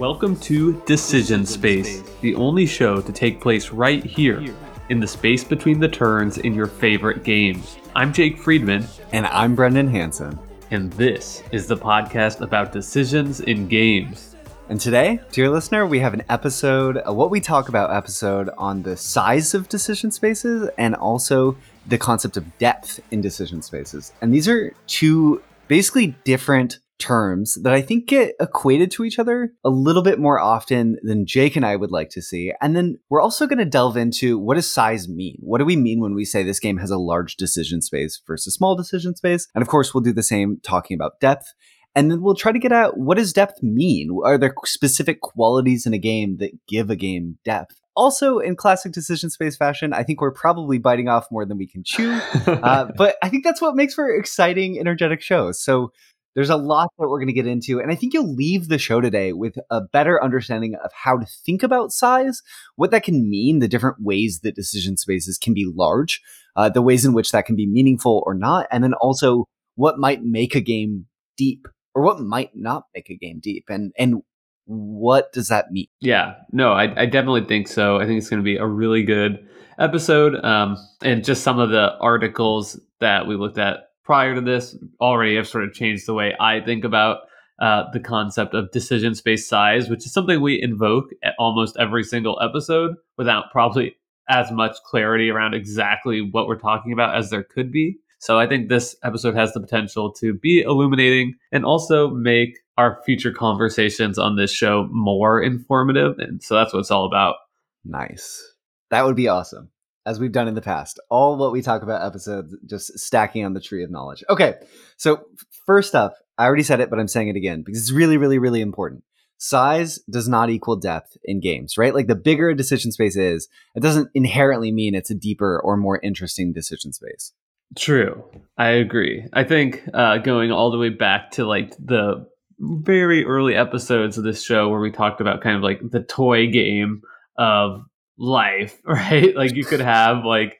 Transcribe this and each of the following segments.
Welcome to Decision Space, the only show to take place right here in the space between the turns in your favorite games. I'm Jake Friedman, And I'm Brendan Hanson. and this is the podcast about decisions in games. And today, dear listener, we have an episode, a what we talk about episode on the size of decision spaces and also the concept of depth in decision spaces. And these are two basically different terms that I think get equated to each other a little bit more often than Jake and I would like to see. And then we're also going to delve into what does size mean? What do we mean when we say this game has a large decision space versus small decision space? And of course, we'll do the same talking about depth. And then we'll try to get at what does depth mean? Are there specific qualities in a game that give a game depth? Also, in classic decision space fashion, I think we're probably biting off more than we can chew. Uh, but I think that's what makes for exciting, energetic shows. So there's a lot that we're going to get into. And I think you'll leave the show today with a better understanding of how to think about size, what that can mean, the different ways that decision spaces can be large, uh, the ways in which that can be meaningful or not, and then also what might make a game deep or what might not make a game deep. And, and what does that mean? Yeah, no, I, I definitely think so. I think it's going to be a really good episode. Um, and just some of the articles that we looked at prior to this already have sort of changed the way I think about uh, the concept of decision space size, which is something we invoke at almost every single episode without probably as much clarity around exactly what we're talking about as there could be. So I think this episode has the potential to be illuminating and also make our future conversations on this show more informative. And so that's what it's all about. Nice. That would be awesome. As we've done in the past, all what we talk about episodes just stacking on the tree of knowledge. Okay, so first up, I already said it, but I'm saying it again because it's really, really, really important. Size does not equal depth in games, right? Like the bigger a decision space is, it doesn't inherently mean it's a deeper or more interesting decision space. True. I agree. I think uh, going all the way back to like the very early episodes of this show where we talked about kind of like the toy game of life, right? Like you could have like,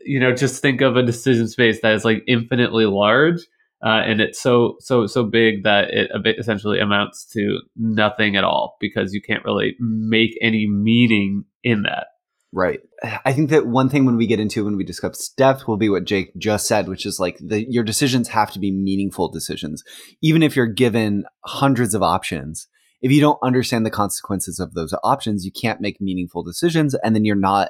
you know, just think of a decision space that is like infinitely large. Uh, and it's so so so big that it essentially amounts to nothing at all because you can't really make any meaning in that. Right. I think that one thing when we get into when we discuss depth will be what Jake just said, which is like the, your decisions have to be meaningful decisions. Even if you're given hundreds of options, if you don't understand the consequences of those options, you can't make meaningful decisions. And then you're not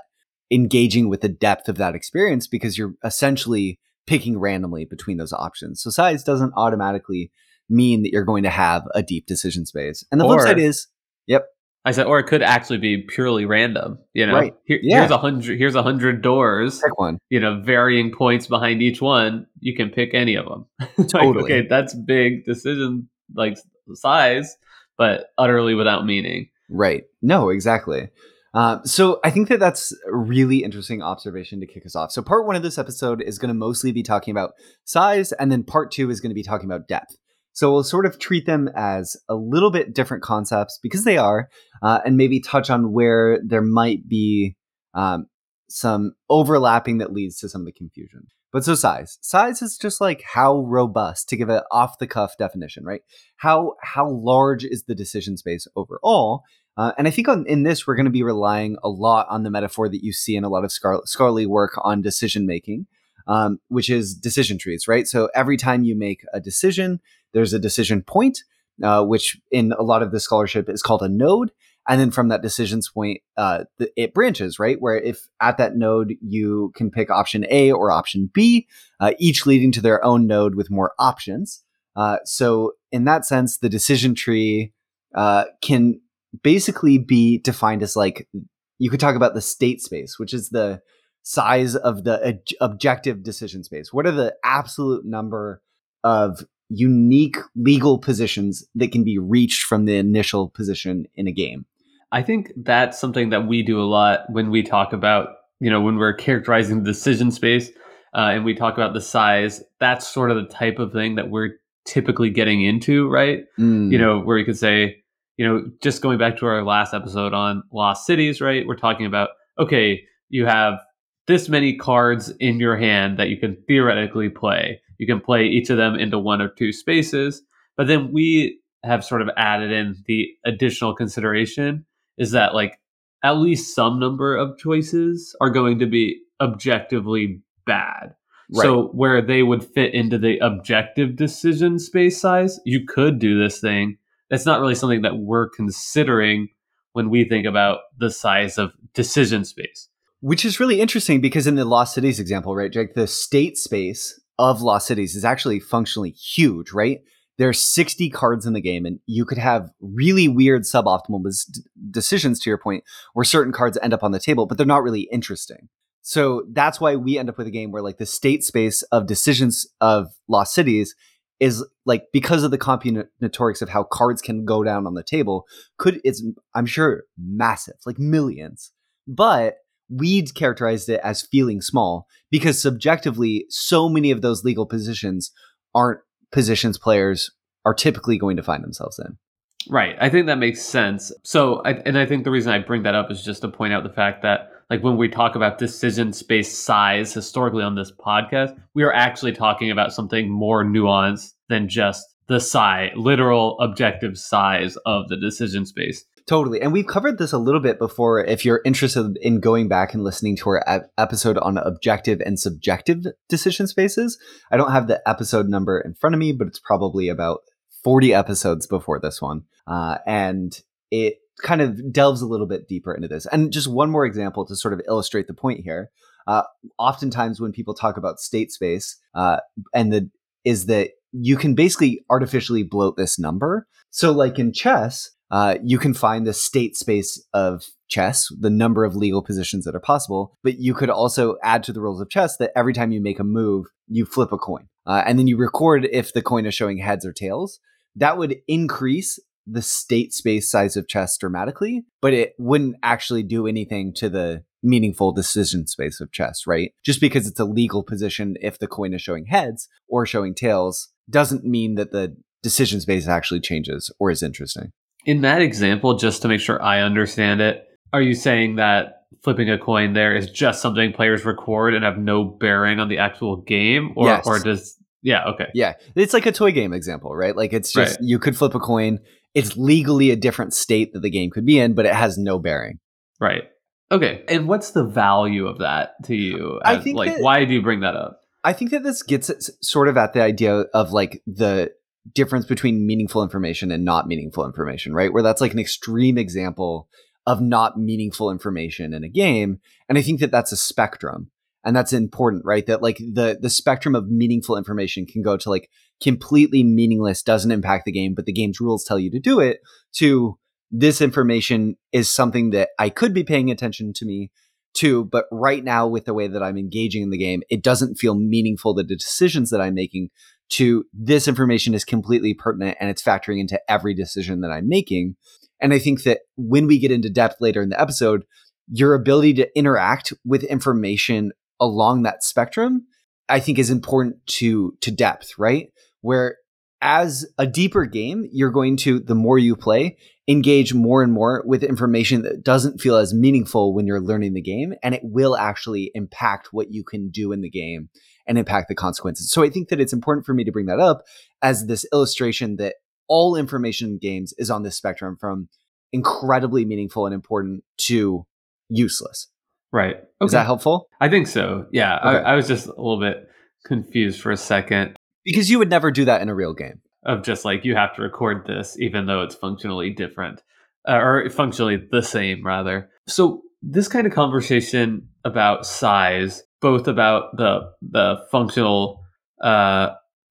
engaging with the depth of that experience because you're essentially picking randomly between those options. So size doesn't automatically mean that you're going to have a deep decision space. And the flip side is, yep, I said, or it could actually be purely random. You know, Right. Here, Yeah. here's a hundred. Here's a hundred doors. pick one. You know, varying points behind each one. You can pick any of them. Like, Totally. okay, that's big decision like size, but utterly without meaning. Right. No, exactly. Uh, so I think that that's a really interesting observation to kick us off. So part one of this episode is going to mostly be talking about size, and then part two is going to be talking about depth. So we'll sort of treat them as a little bit different concepts because they are, uh, and maybe touch on where there might be um, some overlapping that leads to some of the confusion. But so size, size is just like how robust to give an off the cuff definition, right? How how large is the decision space overall? Uh, and I think on, in this, we're going to be relying a lot on the metaphor that you see in a lot of scar- scholarly work on decision making, um, which is decision trees, right? So every time you make a decision, there's a decision point, uh, which in a lot of the scholarship is called a node. And then from that decisions point, uh, th- it branches, right? Where if at that node you can pick option A or option B, uh, each leading to their own node with more options. Uh, so in that sense, the decision tree uh, can basically be defined as like you could talk about the state space, which is the size of the ob- objective decision space. What are the absolute number of unique legal positions that can be reached from the initial position in a game? I think that's something that we do a lot when we talk about, you know, when we're characterizing the decision space uh, and we talk about the size. That's sort of the type of thing that we're typically getting into, right? Mm, you know, where you could say, you know, just going back to our last episode on lost cities, right? We're talking about, okay, you have this many cards in your hand that you can theoretically play. You can play each of them into one or two spaces, but then we have sort of added in the additional consideration is that like at least some number of choices are going to be objectively bad. Right. So where they would fit into the objective decision space size, you could do this thing. That's not really something that we're considering when we think about the size of decision space. Which is really interesting because in the Lost Cities example, right, Jake, the state space of Lost Cities is actually functionally huge, right? There's 60 cards in the game, and you could have really weird suboptimal decisions, to your point, where certain cards end up on the table, but they're not really interesting. So that's why we end up with a game where like the state space of decisions of Lost Cities is like because of the combinatorics of how cards can go down on the table could it's I'm sure massive, like millions. But we'd characterized it as feeling small because subjectively so many of those legal positions aren't positions players are typically going to find themselves in. Right. I think that makes sense. So, I, and I think the reason I bring that up is just to point out the fact that, like, when we talk about decision space size historically on this podcast, we are actually talking about something more nuanced than just the size, literal objective size of the decision space. Totally. And we've covered this a little bit before. If you're interested in going back and listening to our episode on objective and subjective decision spaces, I don't have the episode number in front of me, but it's probably about 40 episodes before this one. Uh, and it kind of delves a little bit deeper into this. And just one more example to sort of illustrate the point here. Uh, oftentimes, when people talk about state space, uh, and the is that you can basically artificially bloat this number. So, like in chess, uh, you can find the state space of chess, the number of legal positions that are possible. But you could also add to the rules of chess that every time you make a move, you flip a coin. Uh, and then you record if the coin is showing heads or tails. That would increase the state space size of chess dramatically, but it wouldn't actually do anything to the meaningful decision space of chess, right? Just because it's a legal position if the coin is showing heads or showing tails doesn't mean that the decision space actually changes or is interesting in that example, just to make sure I understand it, are you saying that flipping a coin there is just something players record and have no bearing on the actual game, or yes. or does yeah okay yeah it's like a toy game example, right? Like it's just right. you could flip a coin. It's legally a different state that the game could be in, but it has no bearing. Right. Okay. And what's the value of that to you? I think like that, why do you bring that up? I think that this gets sort of at the idea of like the difference between meaningful information and not meaningful information, right? Where that's like an extreme example of not meaningful information in a game. And I think that that's a spectrum. And that's important, right? That like the the spectrum of meaningful information can go to like completely meaningless, doesn't impact the game, but the game's rules tell you to do it, to this information is something that I could be paying attention to me to, but right now with the way that I'm engaging in the game, it doesn't feel meaningful the decisions that I'm making to this information is completely pertinent and it's factoring into every decision that I'm making. And I think that when we get into depth later in the episode, your ability to interact with information along that spectrum, I think is important to to depth, right? Where as a deeper game, you're going to the more you play, engage more and more with information that doesn't feel as meaningful when you're learning the game and it will actually impact what you can do in the game and impact the consequences. So I think that it's important for me to bring that up as this illustration that all information in games is on this spectrum from incredibly meaningful and important to useless. Right. Okay. Is that helpful? I think so. Yeah. Okay. I, I was just a little bit confused for a second. Because you would never do that in a real game. Of just like, you have to record this, even though it's functionally different, uh, or functionally the same, rather. So, this kind of conversation about size both about the the functional uh,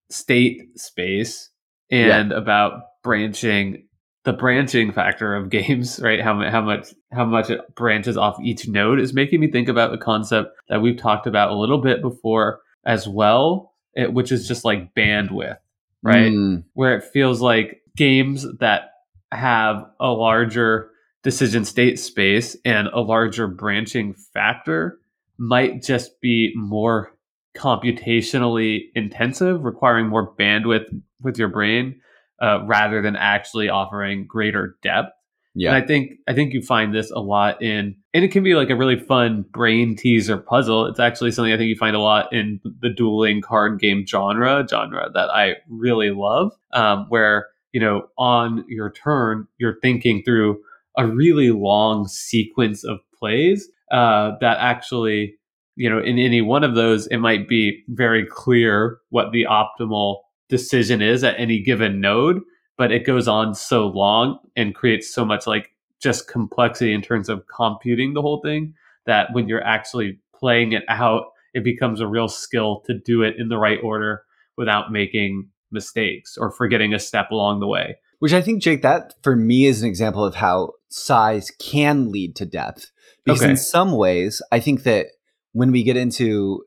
state space and yeah. about branching the branching factor of games right how, how much how much it branches off each node is making me think about the concept that we've talked about a little bit before as well it, which is just like bandwidth right mm. where it feels like games that have a larger decision state space and a larger branching factor might just be more computationally intensive, requiring more bandwidth with your brain, uh, rather than actually offering greater depth. Yeah. And I think I think you find this a lot in and it can be like a really fun brain teaser puzzle. It's actually something I think you find a lot in the dueling card game genre, genre that I really love, um, where you know, on your turn, you're thinking through a really long sequence of plays uh, that actually, you know, in any one of those, it might be very clear what the optimal decision is at any given node, but it goes on so long and creates so much like just complexity in terms of computing the whole thing that when you're actually playing it out, it becomes a real skill to do it in the right order without making mistakes or forgetting a step along the way. Which I think, Jake, that for me is an example of how size can lead to depth. Because okay. in some ways, I think that when we get into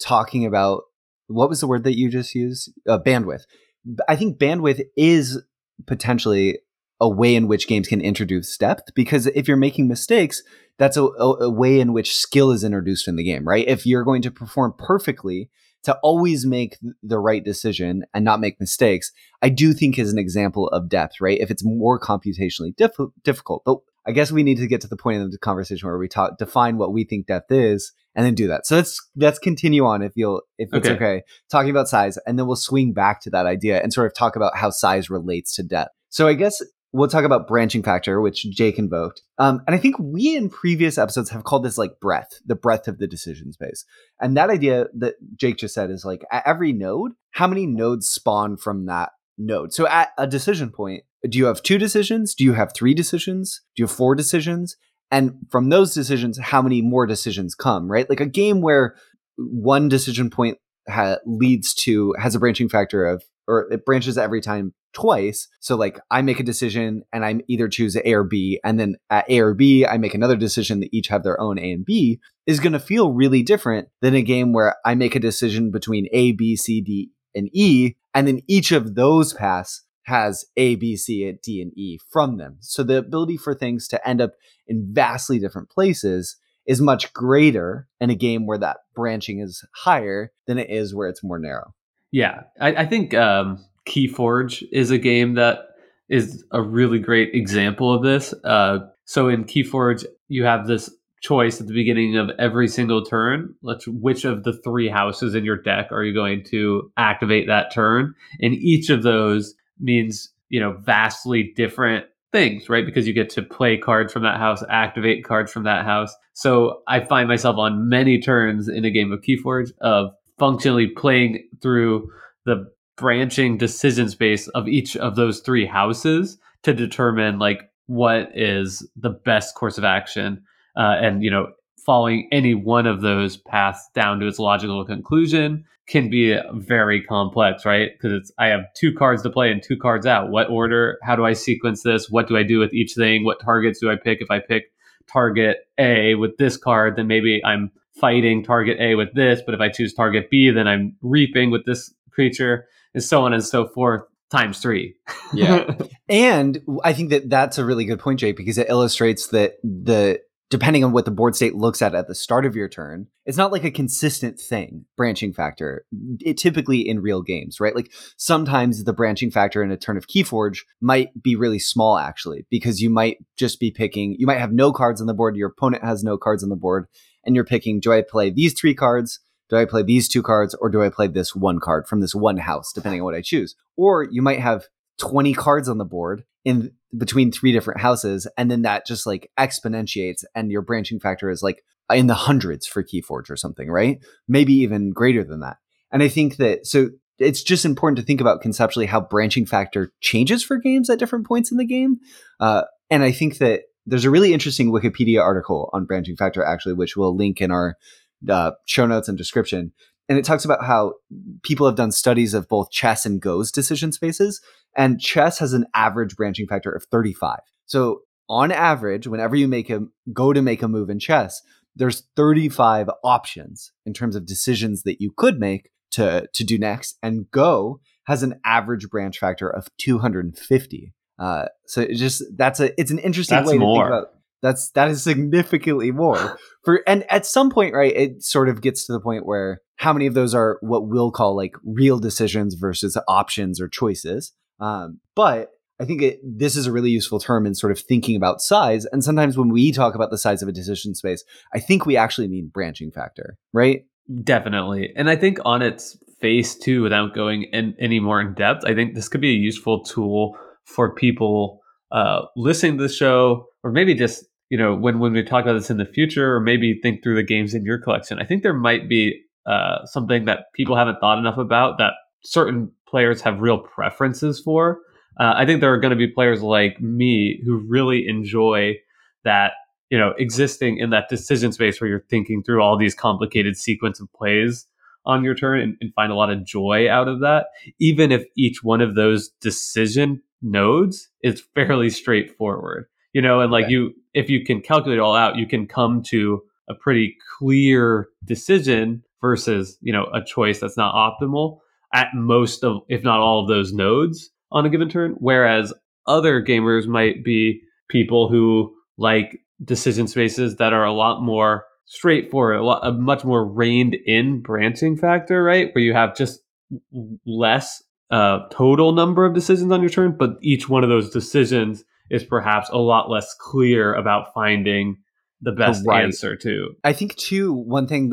talking about what was the word that you just used? Uh, bandwidth. I think bandwidth is potentially a way in which games can introduce depth because if you're making mistakes, that's a, a, a, way in which skill is introduced in the game, right? If you're going to perform perfectly to always make the right decision and not make mistakes, I do think is an example of depth, right? If it's more computationally diff- difficult. But I guess we need to get to the point of the conversation where we talk define what we think depth is and then do that. So let's let's continue on if you'll if it's okay. okay talking about size and then we'll swing back to that idea and sort of talk about how size relates to depth. So I guess we'll talk about branching factor, which Jake invoked. Um, and I think we in previous episodes have called this like breadth, the breadth of the decision space. And that idea that Jake just said is like at every node, how many nodes spawn from that node? So at a decision point, do you have two decisions? Do you have three decisions? Do you have four decisions? And from those decisions, how many more decisions come, right? Like a game where one decision point ha- leads to, has a branching factor of, or it branches every time twice. So like I make a decision and I'm either choose A or B, and then at A or B, I make another decision that each have their own A and B is going to feel really different than a game where I make a decision between A, B, C, D, and E, and then each of those paths has A, B, C, D, and E from them. So the ability for things to end up in vastly different places is much greater in a game where that branching is higher than it is where it's more narrow. Yeah, I, I think um, Keyforge is a game that is a really great example of this. Uh, so in Keyforge, you have this choice at the beginning of every single turn. Let's which of the three houses in your deck are you going to activate that turn? And each of those means you know vastly different things, right? Because you get to play cards from that house, activate cards from that house. So I find myself on many turns in a game of Keyforge of functionally playing through the branching decision space of each of those three houses to determine like what is the best course of action uh, and you know following any one of those paths down to its logical conclusion can be very complex right? Because it's i have two cards to play and two cards out. What order? How do i sequence this? What do i do with each thing? What targets do i pick? If i pick target a with this card then maybe i'm fighting target a with this but if i choose target b then i'm reaping with this creature and so on and so forth times three. yeah. And I think that that's a really good point, Jake, because it illustrates that the depending on what the board state looks at at the start of your turn, it's not like a consistent thing, branching factor. It typically in real games, right? Like sometimes the branching factor in a turn of Keyforge might be really small actually, because you might just be picking, you might have no cards on the board, your opponent has no cards on the board, and you're picking, do I play these three cards? do I play these two cards or do I play this one card from this one house, depending on what I choose? Or you might have 20 cards on the board in between three different houses, and then that just like exponentiates, and your branching factor is like in the hundreds for Keyforge or something, right? Maybe even greater than that. And I think that so it's just important to think about conceptually how branching factor changes for games at different points in the game. Uh, and I think that there's a really interesting Wikipedia article on branching factor, actually, which we'll link in our uh, show notes and description. And it talks about how people have done studies of both chess and Go's decision spaces. And chess has an average branching factor of 35. So on average, whenever you make a go to make a move in chess, there's 35 options in terms of decisions that you could make to to do next. And Go has an average branch factor of 250. Uh, so it just that's a it's an interesting that's way more. to think about that's that is significantly more for and at some point, right? It sort of gets to the point where how many of those are what we'll call like real decisions versus options or choices. Um, but I think it, this is a really useful term in sort of thinking about size. And sometimes when we talk about the size of a decision space, I think we actually mean branching factor, right? Definitely. And I think on its face too, without going in, any more in depth, I think this could be a useful tool for people uh, listening to the show, or maybe just you know when when we talk about this in the future, or maybe think through the games in your collection. I think there might be uh, something that people haven't thought enough about that certain players have real preferences for. Uh, I think there are going to be players like me who really enjoy that you know existing in that decision space where you're thinking through all these complicated sequence of plays on your turn and, and, find a lot of joy out of that even if each one of those decision nodes is fairly straightforward you know and like okay. you if you can calculate it all out you can come to a pretty clear decision versus you know a choice that's not optimal at most of if not all of those nodes on a given turn whereas other gamers might be people who like decision spaces that are a lot more straightforward, a, lot, a much more reined in branching factor, right? Where you have just less uh, total number of decisions on your turn, but each one of those decisions is perhaps a lot less clear about finding the best right. answer to. I think too one thing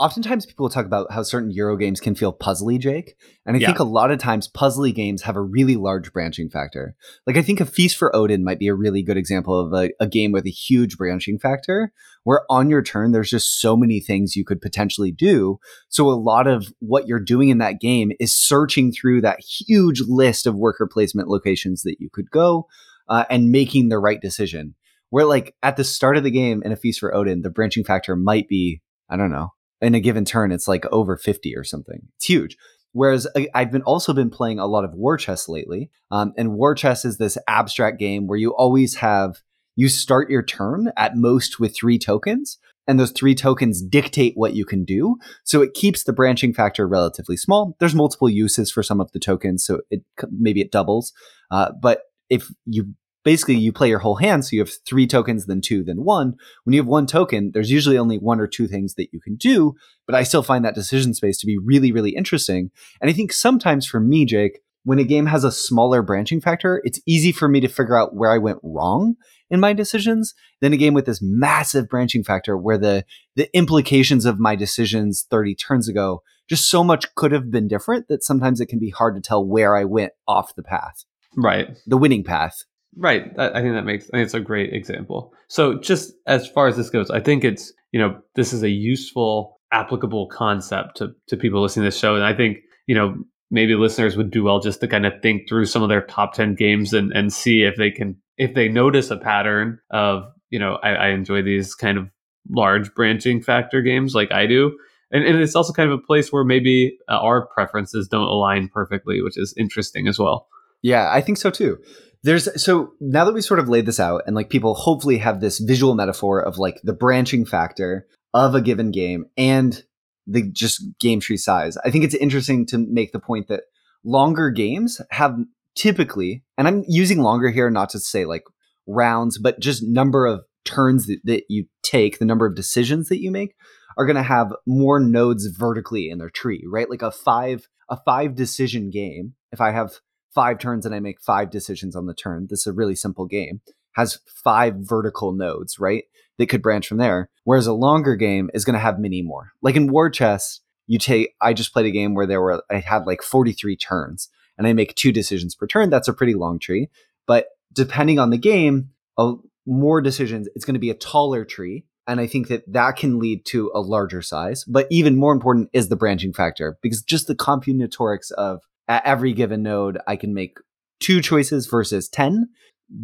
oftentimes people talk about how certain Euro games can feel puzzly, Jake. And I yeah. think a lot of times puzzly games have a really large branching factor. Like I think a Feast for Odin might be a really good example of a, a game with a huge branching factor where on your turn there's just so many things you could potentially do. So a lot of what you're doing in that game is searching through that huge list of worker placement locations that you could go uh, and making the right decision. Where like at the start of the game in a Feast for Odin, the branching factor might be I don't know, in a given turn, it's like over 50 or something. It's huge. Whereas I've been also been playing a lot of War Chest lately, um, and War Chest is this abstract game where you always have you start your turn at most with three tokens, and those three tokens dictate what you can do. So it keeps the branching factor relatively small. There's multiple uses for some of the tokens, so it maybe it doubles. Uh, but if you basically you play your whole hand so you have three tokens then two then one. When you have one token there's usually only one or two things that you can do but i still find that decision space to be really really interesting. And i think sometimes for me jake when a game has a smaller branching factor it's easy for me to figure out where i went wrong in my decisions than a game with this massive branching factor where the the implications of my decisions 30 turns ago just so much could have been different that sometimes it can be hard to tell where i went off the path. Right. The winning path Right. I think that makes I think it's a great example. So just as far as this goes, I think it's, you know, this is a useful, applicable concept to, to people listening to this show. And I think, you know, maybe listeners would do well just to kind of think through some of their top 10 games and, and see if they can if they notice a pattern of, you know, I, I enjoy these kind of large branching factor games like I do. And, and it's also kind of a place where maybe uh, our preferences don't align perfectly, which is interesting as well. Yeah, I think so too. There's so now that we sort of laid this out and like people hopefully have this visual metaphor of like the branching factor of a given game and the just game tree size. I think it's interesting to make the point that longer games have typically, and I'm using longer here not to say like rounds, but just number of turns that, that you take, the number of decisions that you make are going to have more nodes vertically in their tree, right? Like a five a five decision game. If I have five turns and I make five decisions on the turn. This is a really simple game. Has five vertical nodes, right? That could branch from there. Whereas a longer game is going to have many more. Like in War Chest, you take. I just played a game where there were I had like forty three turns, and I make two decisions per turn. That's a pretty long tree. But depending on the game, a, more decisions. It's going to be a taller tree, and I think that that can lead to a larger size. But even more important is the branching factor because just the combinatorics of at every given node, I can make two choices versus 10.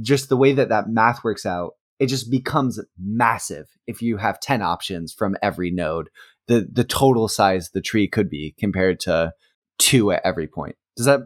Just the way that that math works out, it just becomes massive if you have 10 options from every node. The, the total size the tree could be compared to two at every point. Does that?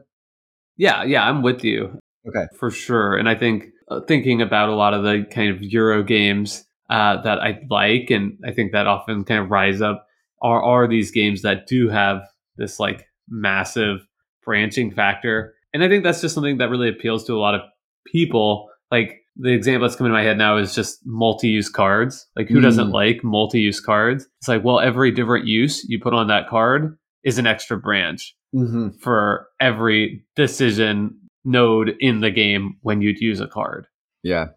Yeah, yeah, I'm with you. Okay. For sure. And I think uh, thinking about a lot of the kind of Euro games uh, that I like, and I think that often kind of rise up, are, are these games that do have this like massive branching factor. And I think that's just something that really appeals to a lot of people. Like the example that's coming to my head now is just multi-use cards. Like who mm. doesn't like multi-use cards? It's like, well, every different use you put on that card is an extra branch mm-hmm. for every decision node in the game when you'd use a card. Yeah.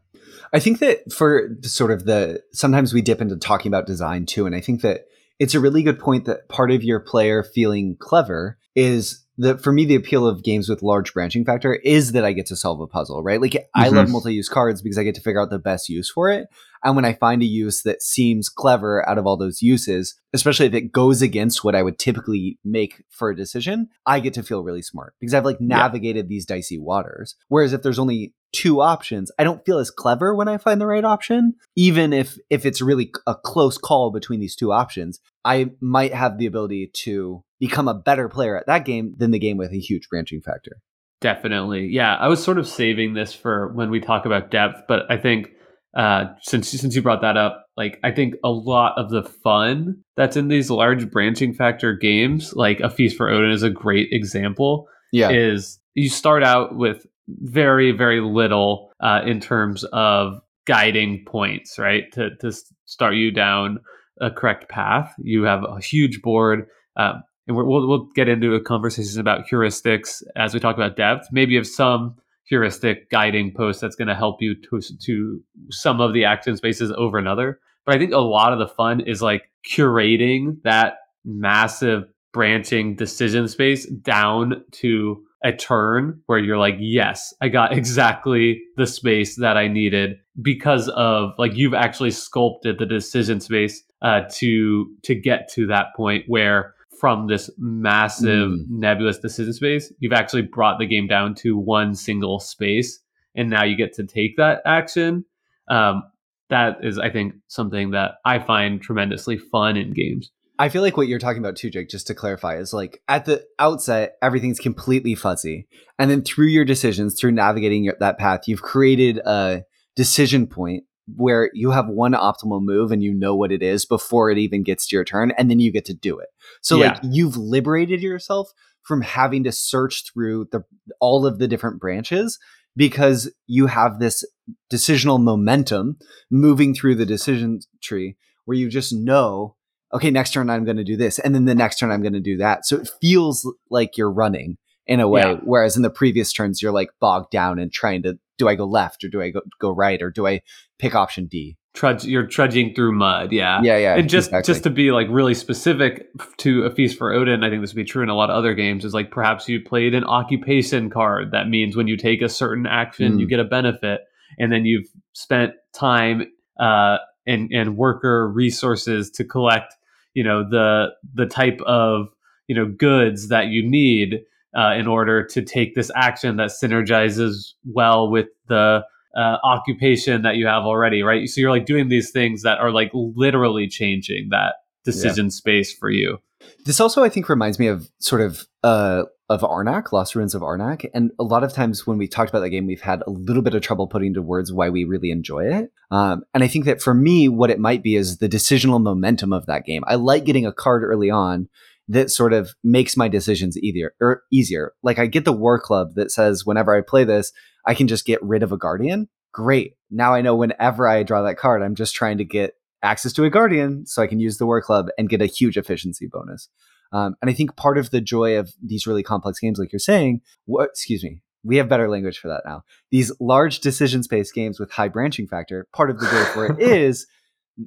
I think that for sort of the sometimes we dip into talking about design too, and I think that it's a really good point that part of your player feeling clever is the for me the appeal of games with large branching factor is that I get to solve a puzzle, right? Like mm-hmm. I love multi-use cards because I get to figure out the best use for it. And when I find a use that seems clever out of all those uses, especially if it goes against what I would typically make for a decision, I get to feel really smart because I've like navigated yeah. these dicey waters. Whereas if there's only two options, I don't feel as clever when I find the right option, even if if it's really a close call between these two options. I might have the ability to become a better player at that game than the game with a huge branching factor. Definitely. Yeah, I was sort of saving this for when we talk about depth, but I think uh, since since you brought that up, like I think a lot of the fun that's in these large branching factor games, like a Feast for Odin is a great example. Yeah, is you start out with very very little uh, in terms of guiding points, right? To to start you down a correct path. You have a huge board. Um, and we will we'll get into a conversation about heuristics as we talk about depth. Maybe of some heuristic guiding post that's going to help you to to some of the action spaces over another. But I think a lot of the fun is like curating that massive branching decision space down to a turn where you're like, yes, I got exactly the space that I needed because of like you've actually sculpted the decision space uh, to to get to that point where from this massive mm. nebulous decision space, you've actually brought the game down to one single space, and now you get to take that action. Um, that is, I think, something that I find tremendously fun in games. I feel like what you're talking about too, Jake, just to clarify, is like at the outset, everything's completely fuzzy. And then through your decisions, through navigating your, that path, you've created a decision point where you have one optimal move and you know what it is before it even gets to your turn and then you get to do it. So yeah. like you've liberated yourself from having to search through the all of the different branches because you have this decisional momentum moving through the decision tree where you just know okay next turn I'm going to do this and then the next turn I'm going to do that. So it feels like you're running in a way yeah. whereas in the previous turns you're like bogged down and trying to do I go left or do I go, go right or do I pick option D? Trudge, you're trudging through mud, yeah, yeah, yeah. And just exactly. just to be like really specific to a feast for Odin, I think this would be true in a lot of other games. Is like perhaps you played an occupation card that means when you take a certain action, mm. you get a benefit, and then you've spent time uh, and and worker resources to collect, you know, the the type of you know goods that you need uh, in order to take this action that synergizes well with the uh, occupation that you have already, right? So you're like doing these things that are like literally changing that decision yeah. space for you. This also, I think, reminds me of sort of uh, of Arnak, Lost Ruins of Arnak, and a lot of times when we talked about that game, we've had a little bit of trouble putting into words why we really enjoy it. Um, and I think that for me, what it might be is the decisional momentum of that game. I like getting a card early on that sort of makes my decisions easier or easier. Like I get the war club that says whenever I play this, I can just get rid of a guardian. Great. Now I know whenever I draw that card, I'm just trying to get access to a guardian so I can use the war club and get a huge efficiency bonus. Um, and I think part of the joy of these really complex games, like you're saying, what, excuse me, we have better language for that now. These large decision space games with high branching factor, part of the joy for it is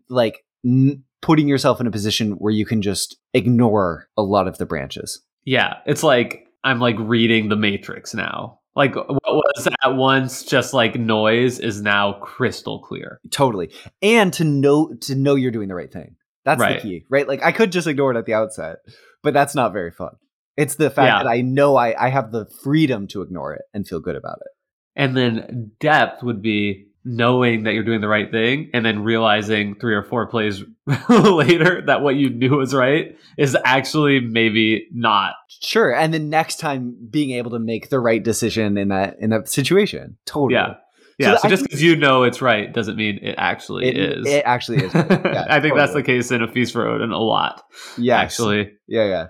like n- putting yourself in a position where you can just ignore a lot of the branches. Yeah, it's like I'm like reading the Matrix now. Like what was at once just like noise is now crystal clear. Totally. And to know to know you're doing the right thing. That's right. the key, right? Like I could just ignore it at the outset, but that's not very fun. It's the fact yeah. that I know I, I have the freedom to ignore it and feel good about it. And then depth would be knowing that you're doing the right thing and then realizing three or four plays later that what you knew was right is actually maybe not sure and the next time being able to make the right decision in that in that situation totally yeah yeah, so, so just because you know it's right doesn't mean it actually it, is. It actually is. Right. Yeah, I think totally. that's the case in a feast for Odin a lot. Yeah, actually. Yeah, yeah.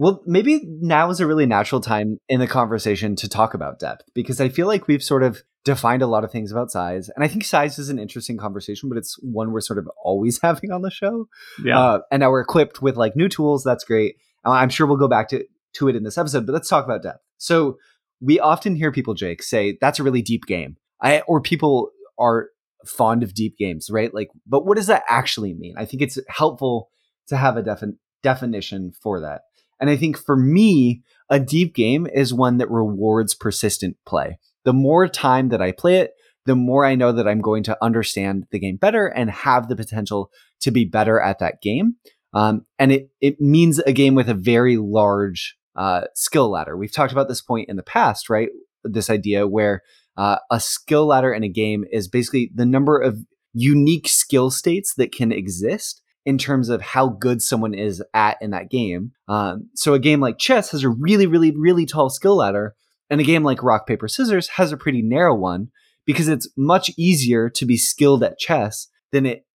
Well, maybe now is a really natural time in the conversation to talk about depth because I feel like we've sort of defined a lot of things about size. And I think size is an interesting conversation, but it's one we're sort of always having on the show. Yeah. Uh, and now we're equipped with like new tools. That's great. I'm sure we'll go back to, to it in this episode, but let's talk about depth. So we often hear people, Jake, say that's a really deep game. I, or people are fond of deep games, right? Like, but what does that actually mean? I think it's helpful to have a defi- definition for that. And I think for me, a deep game is one that rewards persistent play. The more time that I play it, the more I know that I'm going to understand the game better and have the potential to be better at that game. Um, and it it means a game with a very large uh, skill ladder. We've talked about this point in the past, right? This idea where uh, a skill ladder in a game is basically the number of unique skill states that can exist in terms of how good someone is at in that game. Um, so a game like chess has a really, really, really tall skill ladder, and a game like rock paper scissors has a pretty narrow one because it's much easier to be skilled at chess than it.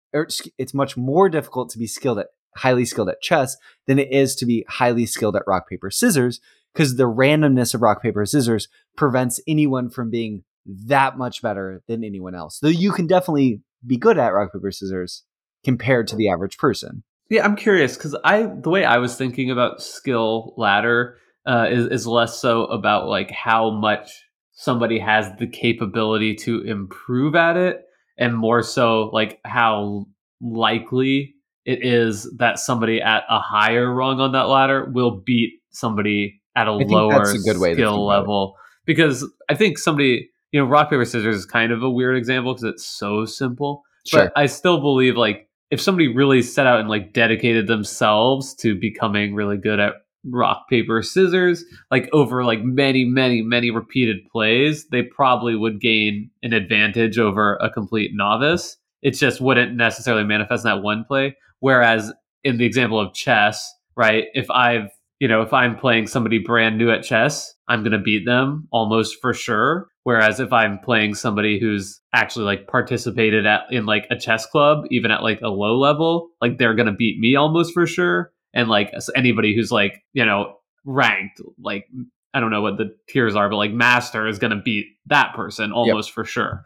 It's much more difficult to be skilled at highly skilled at chess than it is to be highly skilled at rock paper scissors because the randomness of rock paper scissors prevents anyone from being that much better than anyone else. Though you can definitely be good at rock paper scissors compared to the average person. Yeah, I'm curious because I the way I was thinking about skill ladder uh, is is less so about like how much somebody has the capability to improve at it, and more so like how likely it is that somebody at a higher rung on that ladder will beat somebody at a lower a good way skill level. Because I think somebody, you know, rock paper scissors is kind of a weird example because it's so simple. Sure. But I still believe like if somebody really set out and like dedicated themselves to becoming really good at rock paper scissors like over like many many many repeated plays they probably would gain an advantage over a complete novice. It just wouldn't necessarily manifest in that one play. Whereas in the example of chess right if i've you know if i'm playing somebody brand new at chess i'm going to beat them almost for sure Whereas if I'm playing somebody who's actually like participated at in like a chess club, even at like a low level, like they're gonna beat me almost for sure. And like anybody who's like you know ranked, like I don't know what the tiers are, but like master is gonna beat that person almost yep. for sure.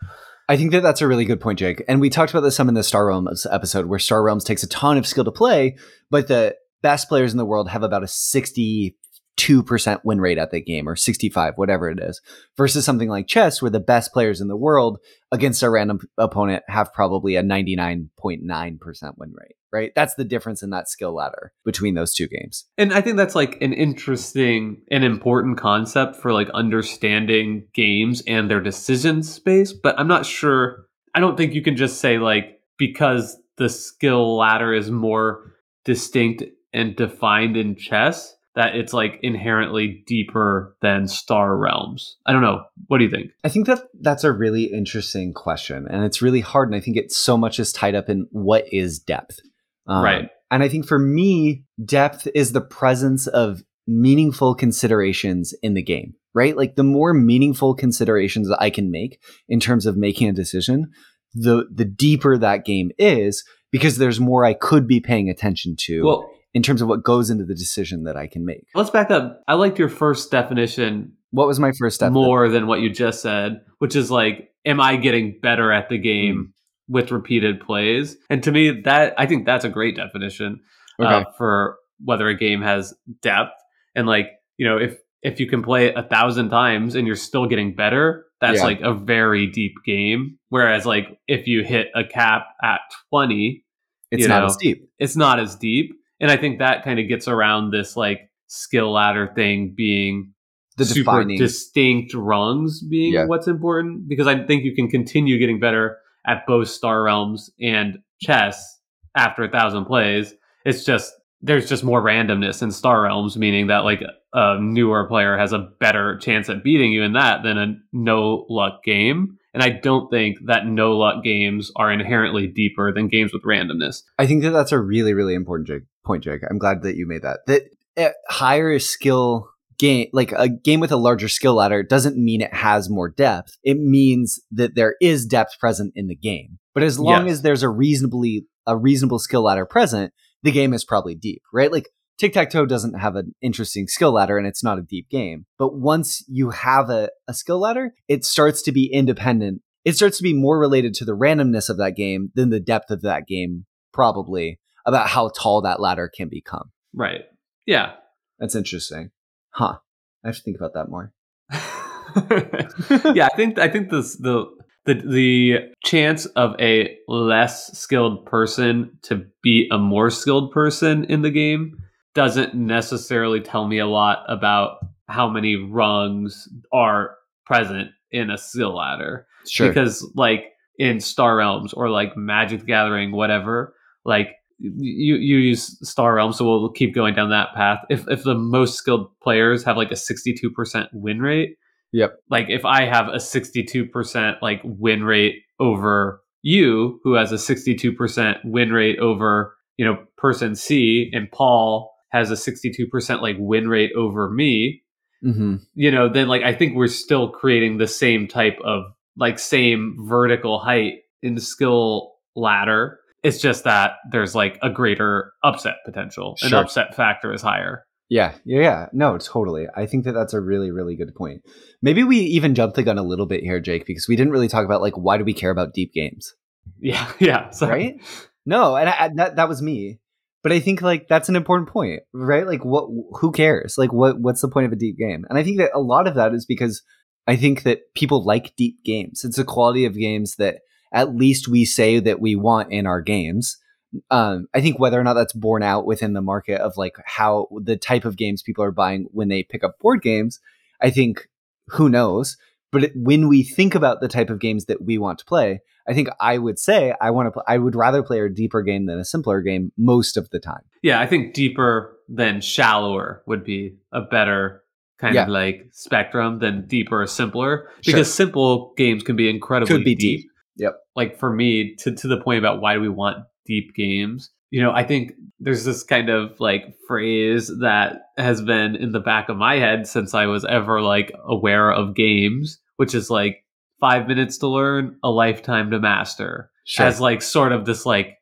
I think that that's a really good point, Jake. And we talked about this some in the Star Realms episode, where Star Realms takes a ton of skill to play, but the best players in the world have about a 60 2% win rate at the game or 65, whatever it is, versus something like chess where the best players in the world against a random opponent have probably a 99.9% win rate, right? That's the difference in that skill ladder between those two games. And I think that's like an interesting and important concept for like understanding games and their decision space, but I'm not sure I don't think you can just say like because the skill ladder is more distinct and defined in chess that it's like inherently deeper than Star Realms? I don't know. What do you think? I think that that's a really interesting question, and it's really hard. And I think it's so much is tied up in what is depth, um, right? And I think for me, depth is the presence of meaningful considerations in the game, right? Like the more meaningful considerations that I can make in terms of making a decision, the the deeper that game is because there's more I could be paying attention to. Well, in terms of what goes into the decision that I can make. Let's back up. I liked your first definition. What was my first step? More than what you just said, which is like, am I getting better at the game mm. with repeated plays? And to me, that I think that's a great definition uh, okay. uh, for whether a game has depth. And like, you know, if if you can play it a thousand times and you're still getting better, that's yeah. like a very deep game. Whereas like if you hit a cap at twenty, it's not know, as deep. It's not as deep and I think that kind of gets around this like skill ladder thing being the super defining. distinct rungs being yeah. what's important because I think you can continue getting better at both Star Realms and chess after a thousand plays. It's just there's just more randomness in Star Realms, meaning that like a newer player has a better chance at beating you in that than a no luck game. And I don't think that no luck games are inherently deeper than games with randomness. I think that that's a really, really important point, Jake. I'm glad that you made that. That higher skill game, like a game with a larger skill ladder, doesn't mean it has more depth. It means that there is depth present in the game. But as long yes. as there's a reasonably a reasonable skill ladder present, the game is probably deep, right? Like tic tac toe doesn't have an interesting skill ladder and it's not a deep game. But once you have a, a skill ladder, it starts to be independent. It starts to be more related to the randomness of that game than the depth of that game, probably, about how tall that ladder can become. Right. Yeah. That's interesting. Huh. I have to think about that more. yeah, I think I think this the the the chance of a less skilled person to beat a more skilled person in the game doesn't necessarily tell me a lot about how many rungs are present in a skill ladder. Sure. Because like in Star Realms or like Magic the Gathering, whatever, like you you use Star Realms, so we'll keep going down that path. If if the most skilled players have like a sixty two percent win rate, Yep. like if I have a sixty two percent like win rate over you, who has a sixty two percent win rate over you know person C, and Paul has a sixty two percent like win rate over me, hmm you know, then like I think we're still creating the same type of like same vertical height in the skill ladder. It's just that there's like a greater upset potential. An upset factor is higher. Yeah, yeah, yeah. No, totally. I think that that's a really, really good point. Maybe we even jumped the gun a little bit here, Jake, because we didn't really talk about like why do we care about deep games, Yeah, yeah. Sorry. right? no, and I, that that was me. But I think like that's an important point, right? Like, what? Who cares? Like, what? What's the point of a deep game? And I think that a lot of that is because I think that people like deep games. It's a quality of games that at least we say that we want in our games. Um, I think whether or not that's borne out within the market of like how the type of games people are buying when they pick up board games, I think who knows. But it, when we think about the type of games that we want to play, I think I would say I want to. I would rather play a deeper game than a simpler game most of the time. Yeah, I think deeper than shallower would be a better kind Yeah. of like spectrum than deeper or simpler. Sure. Because simple games can be incredibly Could be deep. deep. Yep. Like for me, to to the point about why do we want deep games? You know, I think there's this kind of like phrase that has been in the back of my head since I was ever like aware of games, which is like five minutes to learn, a lifetime to master Sure. as like sort of this like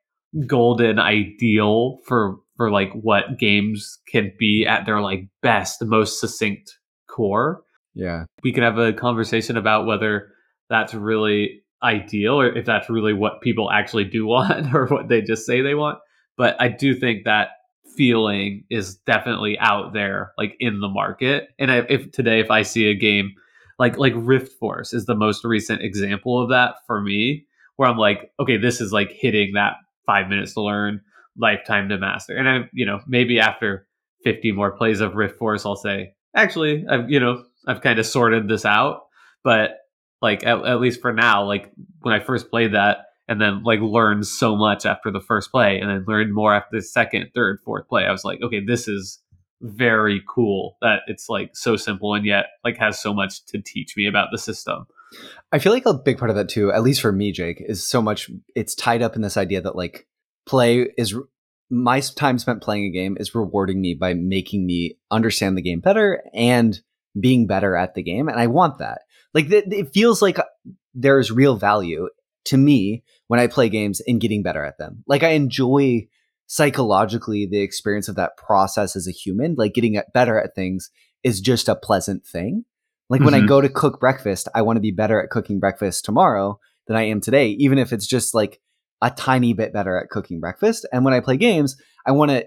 golden ideal for for like what games can be at their like best, the most succinct core. yeah. We can have a conversation about whether that's really ideal or if that's really what people actually do want or what they just say they want. But I do think that feeling is definitely out there like in the market. And I, if today if I see a game like like Rift Force is the most recent example of that for me where I'm like, okay, this is like hitting that five minutes to learn, lifetime to master. And I, you know, maybe after 50 more plays of Rift Force, I'll say, actually, I've, you know, I've kind of sorted this out. But like, at, at least for now, like when I first played that and then like learned so much after the first play and then learned more after the second, third, fourth play, I was like, okay, this is very cool that it's like so simple and yet like has so much to teach me about the system. I feel like a big part of that too, at least for me, Jake, is so much it's tied up in this idea that like play is my time spent playing a game is rewarding me by making me understand the game better and being better at the game. And I want that. Like th- it feels like there's real value to me when I play games in getting better at them. Like I enjoy psychologically the experience of that process as a human. Like getting better at things is just a pleasant thing. Like when I Mhm. go to cook breakfast, I want to be better at cooking breakfast tomorrow than I am today, even if it's just like a tiny bit better at cooking breakfast. And when I play games, I want to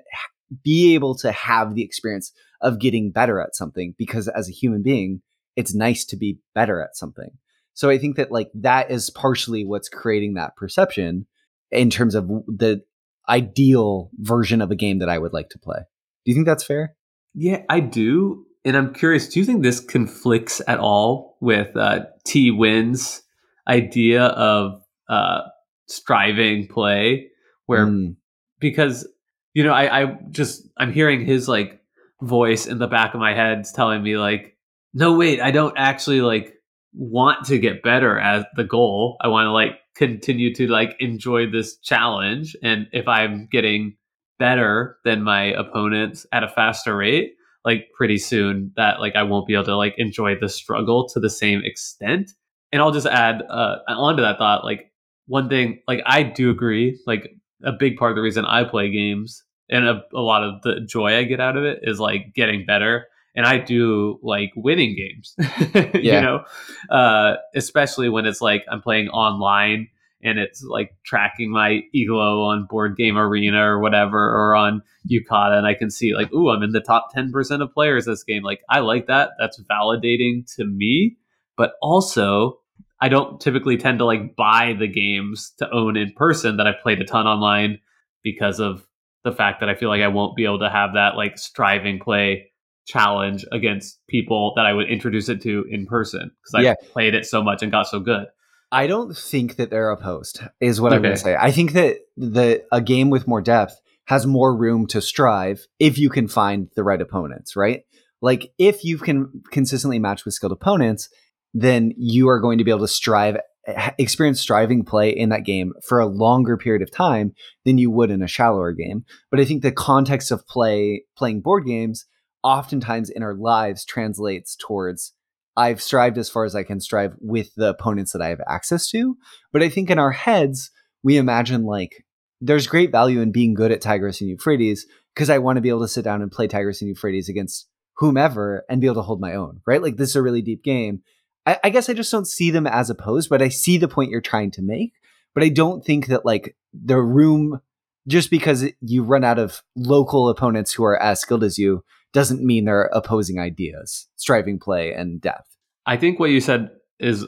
be able to have the experience of getting better at something because as a human being, it's nice to be better at something. So I think that like that is partially what's creating that perception in terms of the ideal version of a game that I would like to play. Do you think that's fair? Yeah, I do. And I'm curious, do you think this conflicts at all with uh, Thi Nguyen's idea of uh, striving play? Where, Mm, because, you know, I, I just, I'm hearing his like voice in the back of my head telling me, like, no, wait, I don't actually like want to get better as the goal. I want to like continue to like enjoy this challenge. And if I'm getting better than my opponents at a faster rate, like pretty soon that like I won't be able to like enjoy the struggle to the same extent. And I'll just add uh onto that thought, like one thing, like I do agree, like a big part of the reason I play games and a, a lot of the joy I get out of it is like getting better. And I do like winning games, you know, uh, especially when it's like I'm playing online and it's like tracking my elo on board game arena or whatever or on Yucata and I can see like, ooh, I'm in the top 10% of players this game. Like I like that. That's validating to me. But also I don't typically tend to like buy the games to own in person that I've played a ton online because of the fact that I feel like I won't be able to have that like striving play challenge against people that I would introduce it to in person because I Yeah. played it so much and got so good. I don't think that they're opposed, is what I'm going to say. I think that the a game with more depth has more room to strive if you can find the right opponents, right? Like if you can consistently match with skilled opponents, then you are going to be able to strive eh, experience striving play in that game for a longer period of time than you would in a shallower game. But I think the context of play playing board games oftentimes in our lives translates towards I've strived as far as I can strive with the opponents that I have access to. But I think in our heads, we imagine like there's great value in being good at Tigris and Euphrates because I want to be able to sit down and play Tigris and Euphrates against whomever and be able to hold my own, right? Like this is a really deep game. I, I guess I just don't see them as opposed, but I see the point you're trying to make. But I don't think that like the room, just because you run out of local opponents who are as skilled as you, doesn't mean they're opposing ideas, striving play and depth. I think what you said is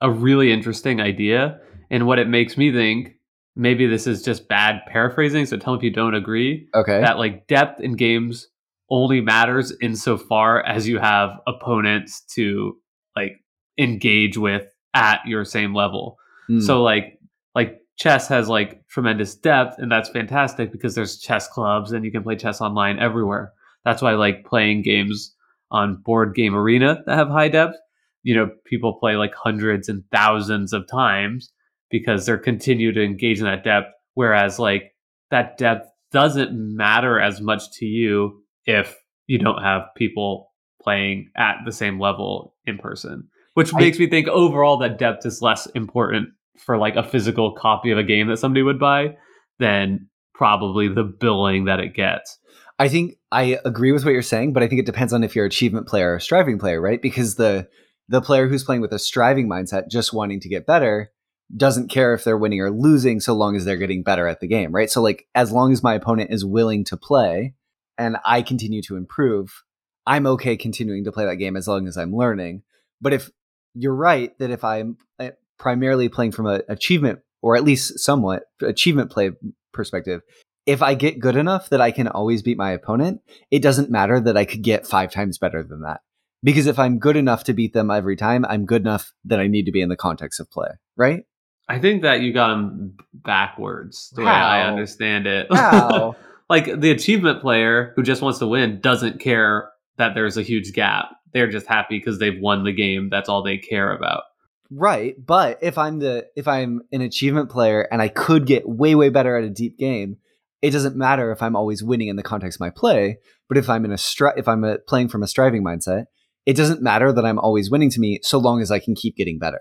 a really interesting idea. And what it makes me think, maybe this is just bad paraphrasing. So tell me if you don't agree, Okay. that like depth in games only matters insofar as you have opponents to like engage with at your same level. Mm. So like like chess has like tremendous depth and that's fantastic because there's chess clubs and you can play chess online everywhere. That's why I like playing games on board game arena that have high depth. You know, people play like hundreds and thousands of times because they're continue to engage in that depth. Whereas like that depth doesn't matter as much to you if you don't have people playing at the same level in person. Which I- makes me think overall that depth is less important for like a physical copy of a game that somebody would buy than probably the billing that it gets. I think I agree with what you're saying, but I think it depends on if you're achievement player or striving player, right? Because the the player who's playing with a striving mindset, just wanting to get better, doesn't care if they're winning or losing so long as they're getting better at the game, right? So like as long as my opponent is willing to play and I continue to improve, I'm okay continuing to play that game as long as I'm learning. But if you're right that if I'm uh, primarily playing from an achievement or at least somewhat achievement play perspective, if I get good enough that I can always beat my opponent, it doesn't matter that I could get five times better than that. Because if I'm good enough to beat them every time, I'm good enough that I need to be in the context of play, right? I think that you got them backwards the way I understand it. How? like the achievement player who just wants to win doesn't care that there's a huge gap. They're just happy because they've won the game. That's all they care about. right. But if I'm the if I'm an achievement player and I could get way, way better at a deep game, it doesn't matter if I'm always winning in the context of my play. But if I'm in a stri- if I'm a, playing from a striving mindset, it doesn't matter that I'm always winning to me so long as I can keep getting better.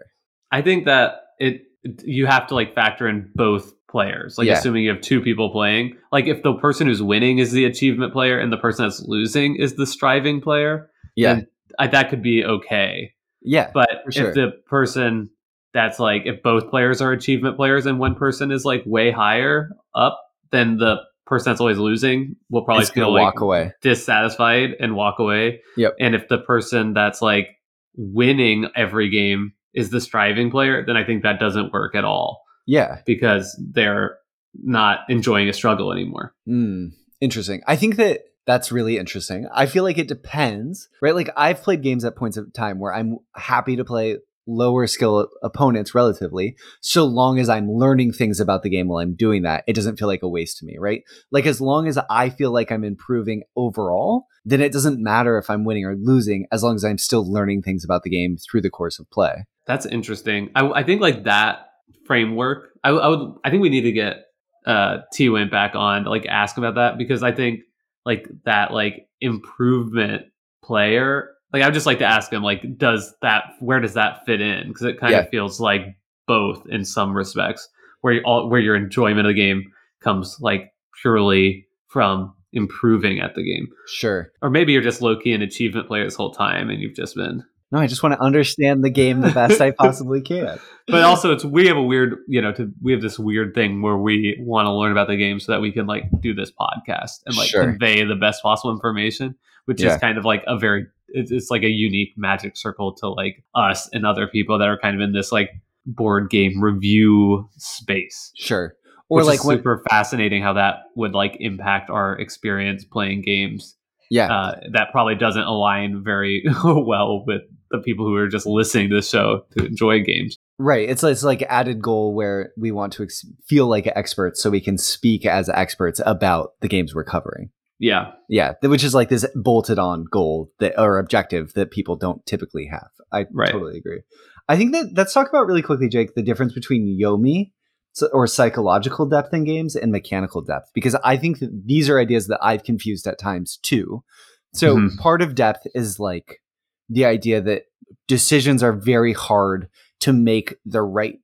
I think that it you have to like factor in both players. Like Yeah. assuming you have two people playing. Like if the person who's winning is the achievement player and the person that's losing is the striving player, Yeah. then I, that could be okay. Yeah. But sure. if the person that's like if both players are achievement players and one person is like way higher up, then the person that's always losing will probably it's feel like walk away. dissatisfied and walk away. Yep. And if the person that's like winning every game is the striving player, then I think that doesn't work at all Yeah. because they're not enjoying a struggle anymore. Mm, interesting. I think that that's really interesting. I feel like it depends, right? Like I've played games at points of time where I'm happy to play lower skill opponents relatively, so long as I'm learning things about the game while I'm doing that. It doesn't feel like a waste to me, right? Like as long as I feel like I'm improving overall, then it doesn't matter if I'm winning or losing as long as I'm still learning things about the game through the course of play. That's interesting. I, I think like that framework. I, I would. I think we need to get uh, Thi Nguyen back on like ask about that because I think like that like improvement player. Like I would just like to ask him like, does that where does that fit in? Because it kind Yeah. of feels like both in some respects, where you all where your enjoyment of the game comes like purely from improving at the game, Sure. or maybe you're just low key an achievement player this whole time and you've just been No, I just want to understand the game the best I possibly can. but also it's we have a weird you know to we have this weird thing where we want to learn about the game so that we can like do this podcast and like Sure. convey the best possible information which Yeah. is kind of like a very it's, it's like a unique magic circle to like us and other people that are kind of in this like board game review space. Sure. Or like super fascinating how that would like impact our experience playing games. Yeah. Uh, that probably doesn't align very well with the people who are just listening to the show to enjoy games. Right. It's it's like added goal where we want to ex- feel like experts so we can speak as experts about the games we're covering. Yeah. Yeah, which is like this bolted on goal that or objective that people don't typically have. I right. totally agree. I think that let's talk about really quickly, Jake, the difference between Yomi or psychological depth in games and mechanical depth, because I think that these are ideas that I've confused at times too. So mm-hmm. part of depth is like the idea that decisions are very hard to make the right.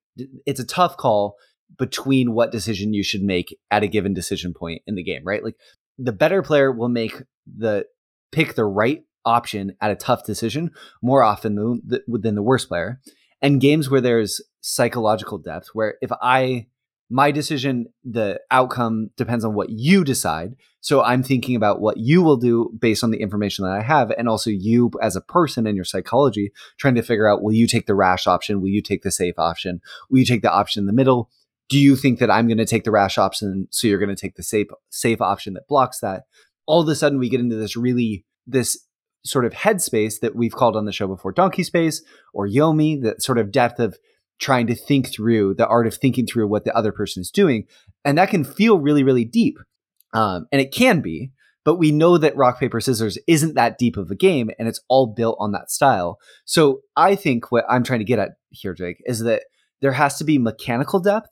It's a tough call between what decision you should make at a given decision point in the game, right? Like the better player will make the pick the right option at a tough decision more often than the, than the worst player. And games where there's psychological depth, where if I my decision, the outcome depends on what you decide. So I'm thinking about what you will do based on the information that I have, and also you as a person and your psychology, trying to figure out will you take the rash option? Will you take the safe option? Will you take the option in the middle? Do you think that I'm going to take the rash option, so you're going to take the safe safe option that blocks that? All of a sudden, we get into this really this sort of headspace that we've called on the show before, donkey space or Yomi, that sort of depth of trying to think through the art of thinking through what the other person is doing, and that can feel really really deep, um, and it can be. But we know that rock paper scissors isn't that deep of a game, and it's all built on that style. So I think what I'm trying to get at here, Jake, is that there has to be mechanical depth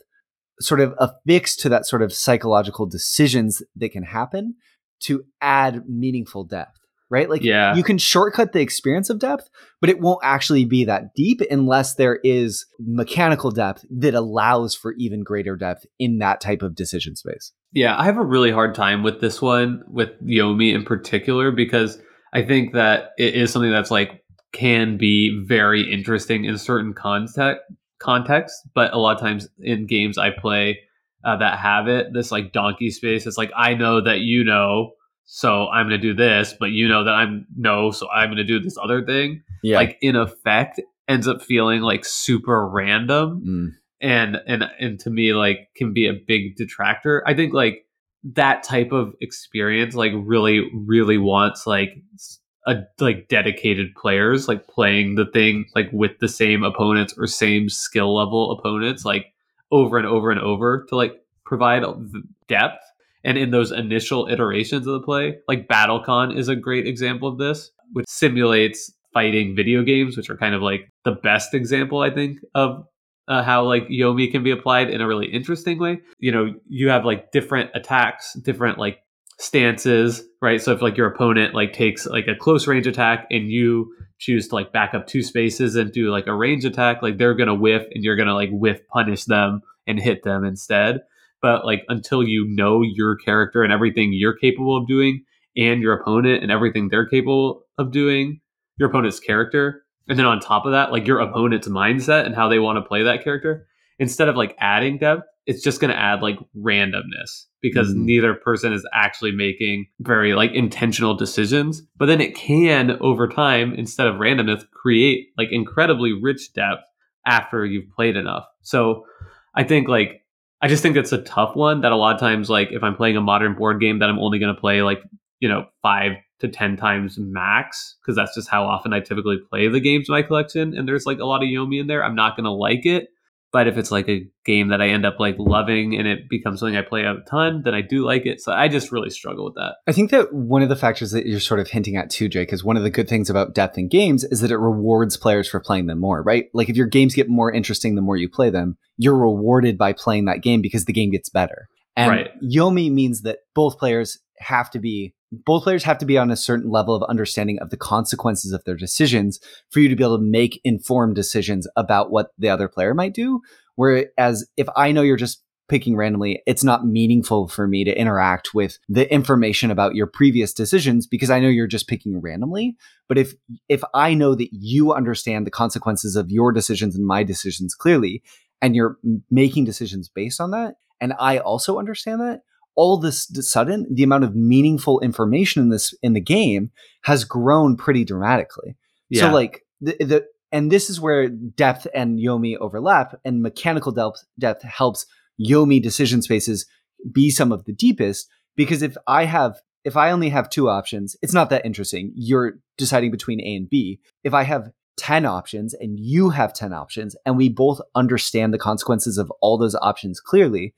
sort of affixed to that sort of psychological decisions that can happen to add meaningful depth right like yeah. you can shortcut the experience of depth but it won't actually be that deep unless there is mechanical depth that allows for even greater depth in that type of decision space yeah i have a really hard time with this one with yomi in particular because i think that it is something that's like can be very interesting in certain context context, but a lot of times in games I play uh, that have it, this like donkey space, it's like I know that you know, so I'm gonna do this, but you know that I'm no, so I'm gonna do this other thing. Yeah. Like in effect, ends up feeling like super random, mm. and and and to me like can be a big detractor. I think like that type of experience like really really wants like a like dedicated players like playing the thing like with the same opponents or same skill level opponents like over and over and over to like provide depth. And in those initial iterations of the play like battlecon is a great example of this which simulates fighting video games which are kind of like the best example i think of uh, how like yomi can be applied in a really interesting way. You know you have like different attacks different like stances, right? So if like your opponent like takes like a close range attack and you choose to like back up two spaces and do like a range attack, like they're gonna whiff and you're gonna like whiff punish them and hit them instead. But like until you know your character and everything you're capable of doing and your opponent and everything they're capable of doing, your opponent's character, and then on top of that, like your opponent's mindset and how they want to play that character, instead of like adding depth, it's just going to add like randomness because mm. neither person is actually making very like intentional decisions. But then it can over time instead of randomness create like incredibly rich depth after you've played enough. So i think like i just think it's a tough one that a lot of times like if i'm playing a modern board game that i'm only going to play like you know five to 10 times max because that's just how often i typically play the games in my collection and there's like a lot of yomi in there i'm not going to like it but if it's like a game that I end up like loving and it becomes something I play a ton, then I do like it. So I just really struggle with that. I think that one of the factors that you're sort of hinting at too, Jake, is one of the good things about depth in games is that it rewards players for playing them more, right? Like if your games get more interesting the more you play them, you're rewarded by playing that game because the game gets better. And right. Yomi means that both players have to be both players have to be on a certain level of understanding of the consequences of their decisions for you to be able to make informed decisions about what the other player might do. Whereas if I know you're just picking randomly, it's not meaningful for me to interact with the information about your previous decisions because I know you're just picking randomly. But if if I know that you understand the consequences of your decisions and my decisions clearly, and you're making decisions based on that, and I also understand that, all this sudden the amount of meaningful information in this in the game has grown pretty dramatically. Yeah. So like the, the and this is where depth and Yomi overlap, and mechanical depth depth helps Yomi decision spaces be some of the deepest. Because if I have if I only have two options, it's not that interesting. You're deciding between A and B. If I have 10 options and you have 10 options and we both understand the consequences of all those options clearly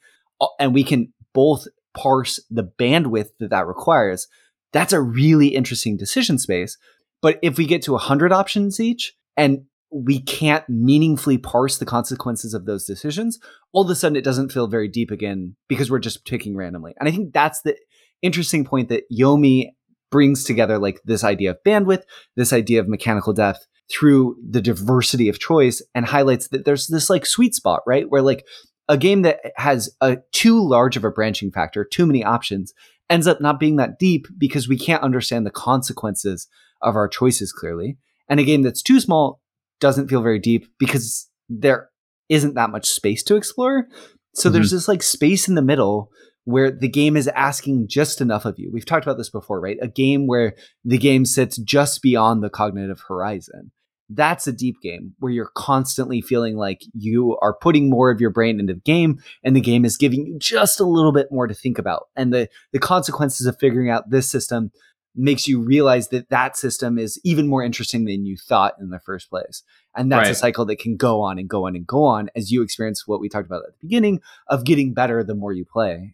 and we can both parse the bandwidth that that requires that's a really interesting decision space but if we get to 100 options each and we can't meaningfully parse the consequences of those decisions all of a sudden it doesn't feel very deep again because we're just picking randomly and i think that's the interesting point that yomi brings together like this idea of bandwidth this idea of mechanical depth through the diversity of choice and highlights that there's this like sweet spot, right? Where like a game that has a too large of a branching factor, too many options, ends up not being that deep because we can't understand the consequences of our choices clearly. And a game that's too small doesn't feel very deep because there isn't that much space to explore. So mm-hmm. there's this like space in the middle where the game is asking just enough of you. We've talked about this before, right? A game where the game sits just beyond the cognitive horizon that's a deep game where you're constantly feeling like you are putting more of your brain into the game and the game is giving you just a little bit more to think about. And the the consequences of figuring out this system makes you realize that that system is even more interesting than you thought in the first place. And that's right. a cycle that can go on and go on and go on as you experience what we talked about at the beginning of getting better the more you play.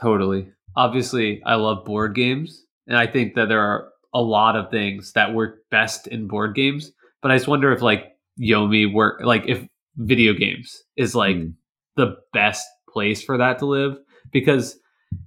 Totally. Obviously i love board games and i think that there are a lot of things that work best in board games but I just wonder if like Yomi work like if video games is like mm. the best place for that to live because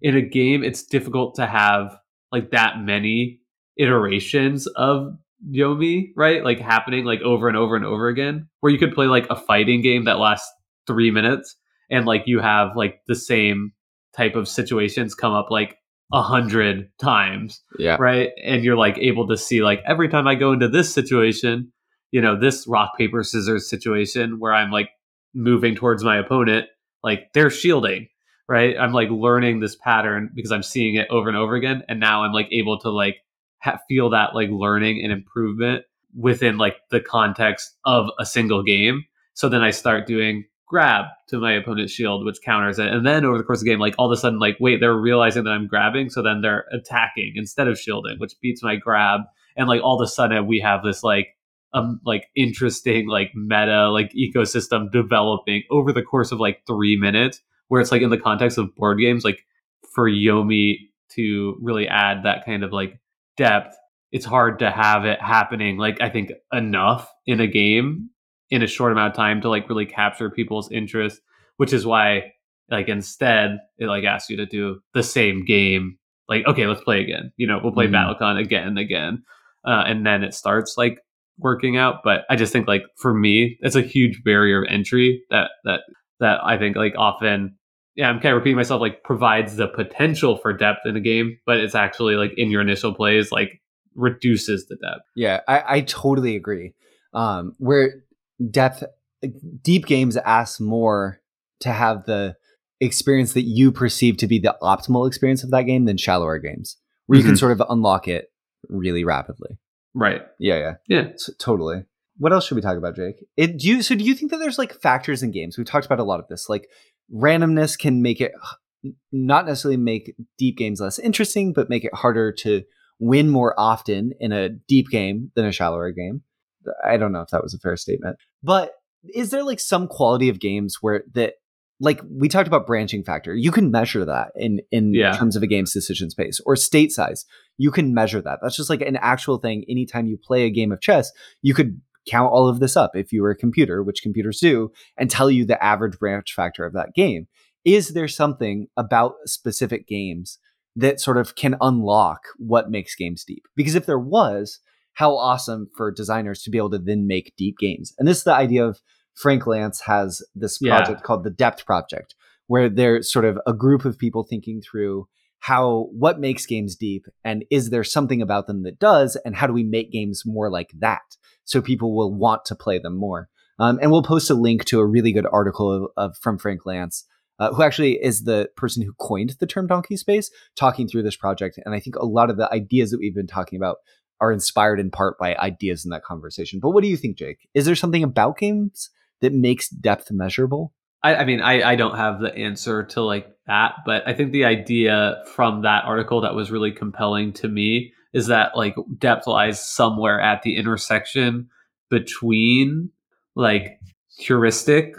in a game it's difficult to have like that many iterations of Yomi, right? Like happening like over and over and over again. Where you could play like a fighting game that lasts three minutes and like you have like the same type of situations come up like a hundred times. Yeah. Right. And you're like able to see like every time I go into this situation, you know, this rock, paper, scissors situation where I'm like moving towards my opponent, like they're shielding, right? I'm like learning this pattern because I'm seeing it over and over again. And now I'm like able to like ha- feel that like learning and improvement within like the context of a single game. So then I start doing grab to my opponent's shield, which counters it. And then over the course of the game, like all of a sudden, like, wait, they're realizing that I'm grabbing. So then they're attacking instead of shielding, which beats my grab. And like all of a sudden we have this like um like interesting like meta like ecosystem developing over the course of like three minutes where it's like in the context of board games like for yomi to really add that kind of like depth it's hard to have it happening like i think enough in a game in a short amount of time to like really capture people's interest which is why like instead it like asks you to do the same game like okay let's play again you know we'll play mm. battlecon again and again uh, and then it starts like working out. But I just think like for me, it's a huge barrier of entry that that that I think like often yeah, I'm kind of repeating myself, like provides the potential for depth in the game, but it's actually like in your initial plays, like reduces the depth. Yeah, I, I totally agree. Um, where depth, deep games ask more to have the experience that you perceive to be the optimal experience of that game than shallower games, where mm-hmm. you can mm-hmm. sort of unlock it really rapidly. Right. Yeah, yeah. Yeah. totally. What else should we talk about, Jake? It, do you, so do you think that there's like factors in games? We've talked about a lot of this. Like randomness can make it not necessarily make deep games less interesting, but make it harder to win more often in a deep game than a shallower game. I don't know if that was a fair statement. But is there like some quality of games where that like we talked about branching factor. You can measure that in in yeah. terms of a game's decision space or state size. You can measure that. That's just like an actual thing. Anytime you play a game of chess you could count all of this up if you were a computer which computers do and tell you the average branch factor of that game. Is there something about specific games that sort of can unlock what makes games deep? Because if there was how awesome for designers to be able to then make deep games. And this is the idea of Frank Lantz has this project yeah. called the Depth Project, where they're sort of a group of people thinking through how what makes games deep and is there something about them that does and how do we make games more like that so people will want to play them more um, and we'll post a link to a really good article of, of, from frank lantz uh, who actually is the person who coined the term donkey space, talking through this project. And I think a lot of the ideas that we've been talking about are inspired in part by ideas in that conversation. But what do you think, Jake? Is there something about games that makes depth measurable? I, I mean, I, I don't have the answer to like that, but I think the idea from that article that was really compelling to me is that like depth lies somewhere at the intersection between like heuristic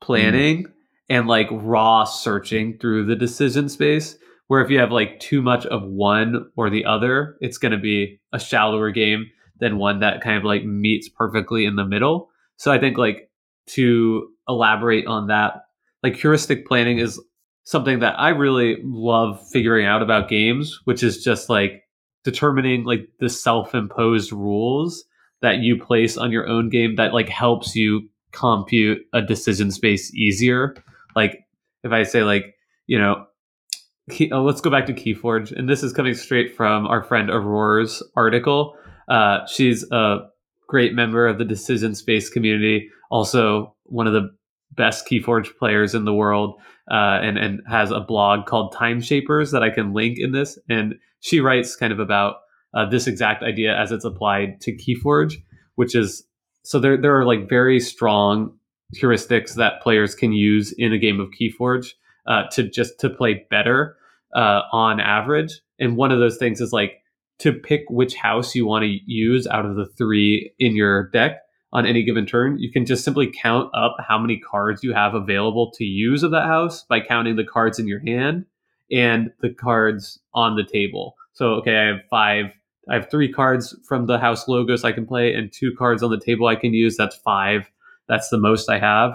planning mm. and like raw searching through the decision space where if you have like too much of one or the other it's going to be a shallower game than one that kind of like meets perfectly in the middle so i think like to elaborate on that like heuristic planning is something that i really love figuring out about games which is just like determining like the self-imposed rules that you place on your own game that like helps you compute a decision space easier. Like if I say like, you know, key, oh, let's go back to Keyforge, and this is coming straight from our friend Aurora's article. Uh, she's a great member of the decision space community, also one of the best Keyforge players in the world, uh, and and has a blog called Time Shapers that I can link in this. And she writes kind of about uh, this exact idea as it's applied to Keyforge, which is so there there are like very strong heuristics that players can use in a game of Keyforge uh, to just to play better uh, on average. And one of those things is like to pick which house you want to use out of the three in your deck on any given turn. You can just simply count up how many cards you have available to use of that house by counting the cards in your hand and the cards on the table. So okay, I have five I have three cards from the house logos I can play and two cards on the table I can use. That's five. That's the most I have.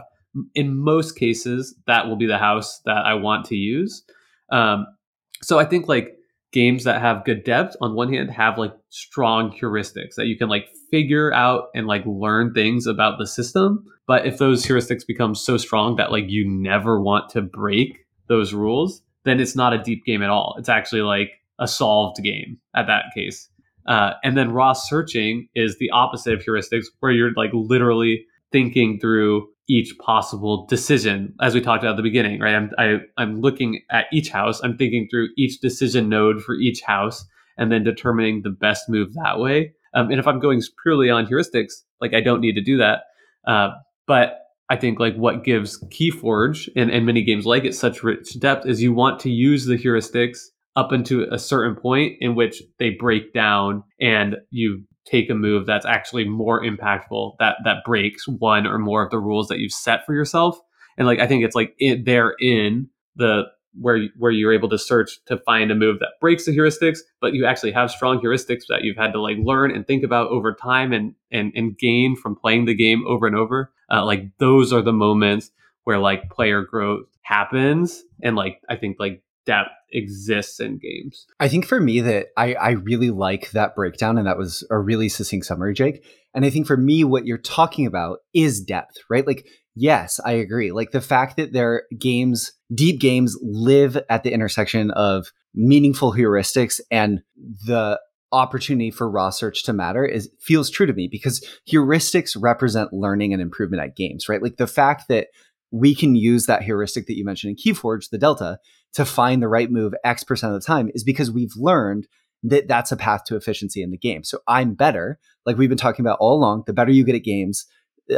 In most cases, that will be the house that I want to use. Um, so I think like games that have good depth on one hand have like strong heuristics that you can like figure out and like learn things about the system. But if those heuristics become so strong that like you never want to break those rules, then it's not a deep game at all. It's actually like a solved game at that case. Uh, and then raw searching is the opposite of heuristics, where you're like literally thinking through each possible decision, as we talked about at the beginning, right? I'm I, am i am looking at each house, I'm thinking through each decision node for each house, and then determining the best move that way. Um, and if I'm going purely on heuristics, like I don't need to do that. Uh, but I think like what gives Keyforge and, and many games like it such rich depth is you want to use the heuristics up into a certain point in which they break down and you take a move that's actually more impactful that that breaks one or more of the rules that you've set for yourself. And like i think it's like it, they're in the where where you're able to search to find a move that breaks the heuristics but you actually have strong heuristics that you've had to like learn and think about over time and and and gain from playing the game over and over. Uh, like those are the moments where like player growth happens. And like i think like depth exists in games. I think for me that I, I really like that breakdown and that was a really succinct summary, Jake. And I think for me, what you're talking about is depth, right? Like, yes, I agree. Like the fact that their games, deep games live at the intersection of meaningful heuristics and the opportunity for raw search to matter is feels true to me because heuristics represent learning and improvement at games, right? Like the fact that we can use that heuristic that you mentioned in Keyforge, the delta, to find the right move X percent of the time is because we've learned that that's a path to efficiency in the game. So I'm better, like we've been talking about all along. The better you get at games,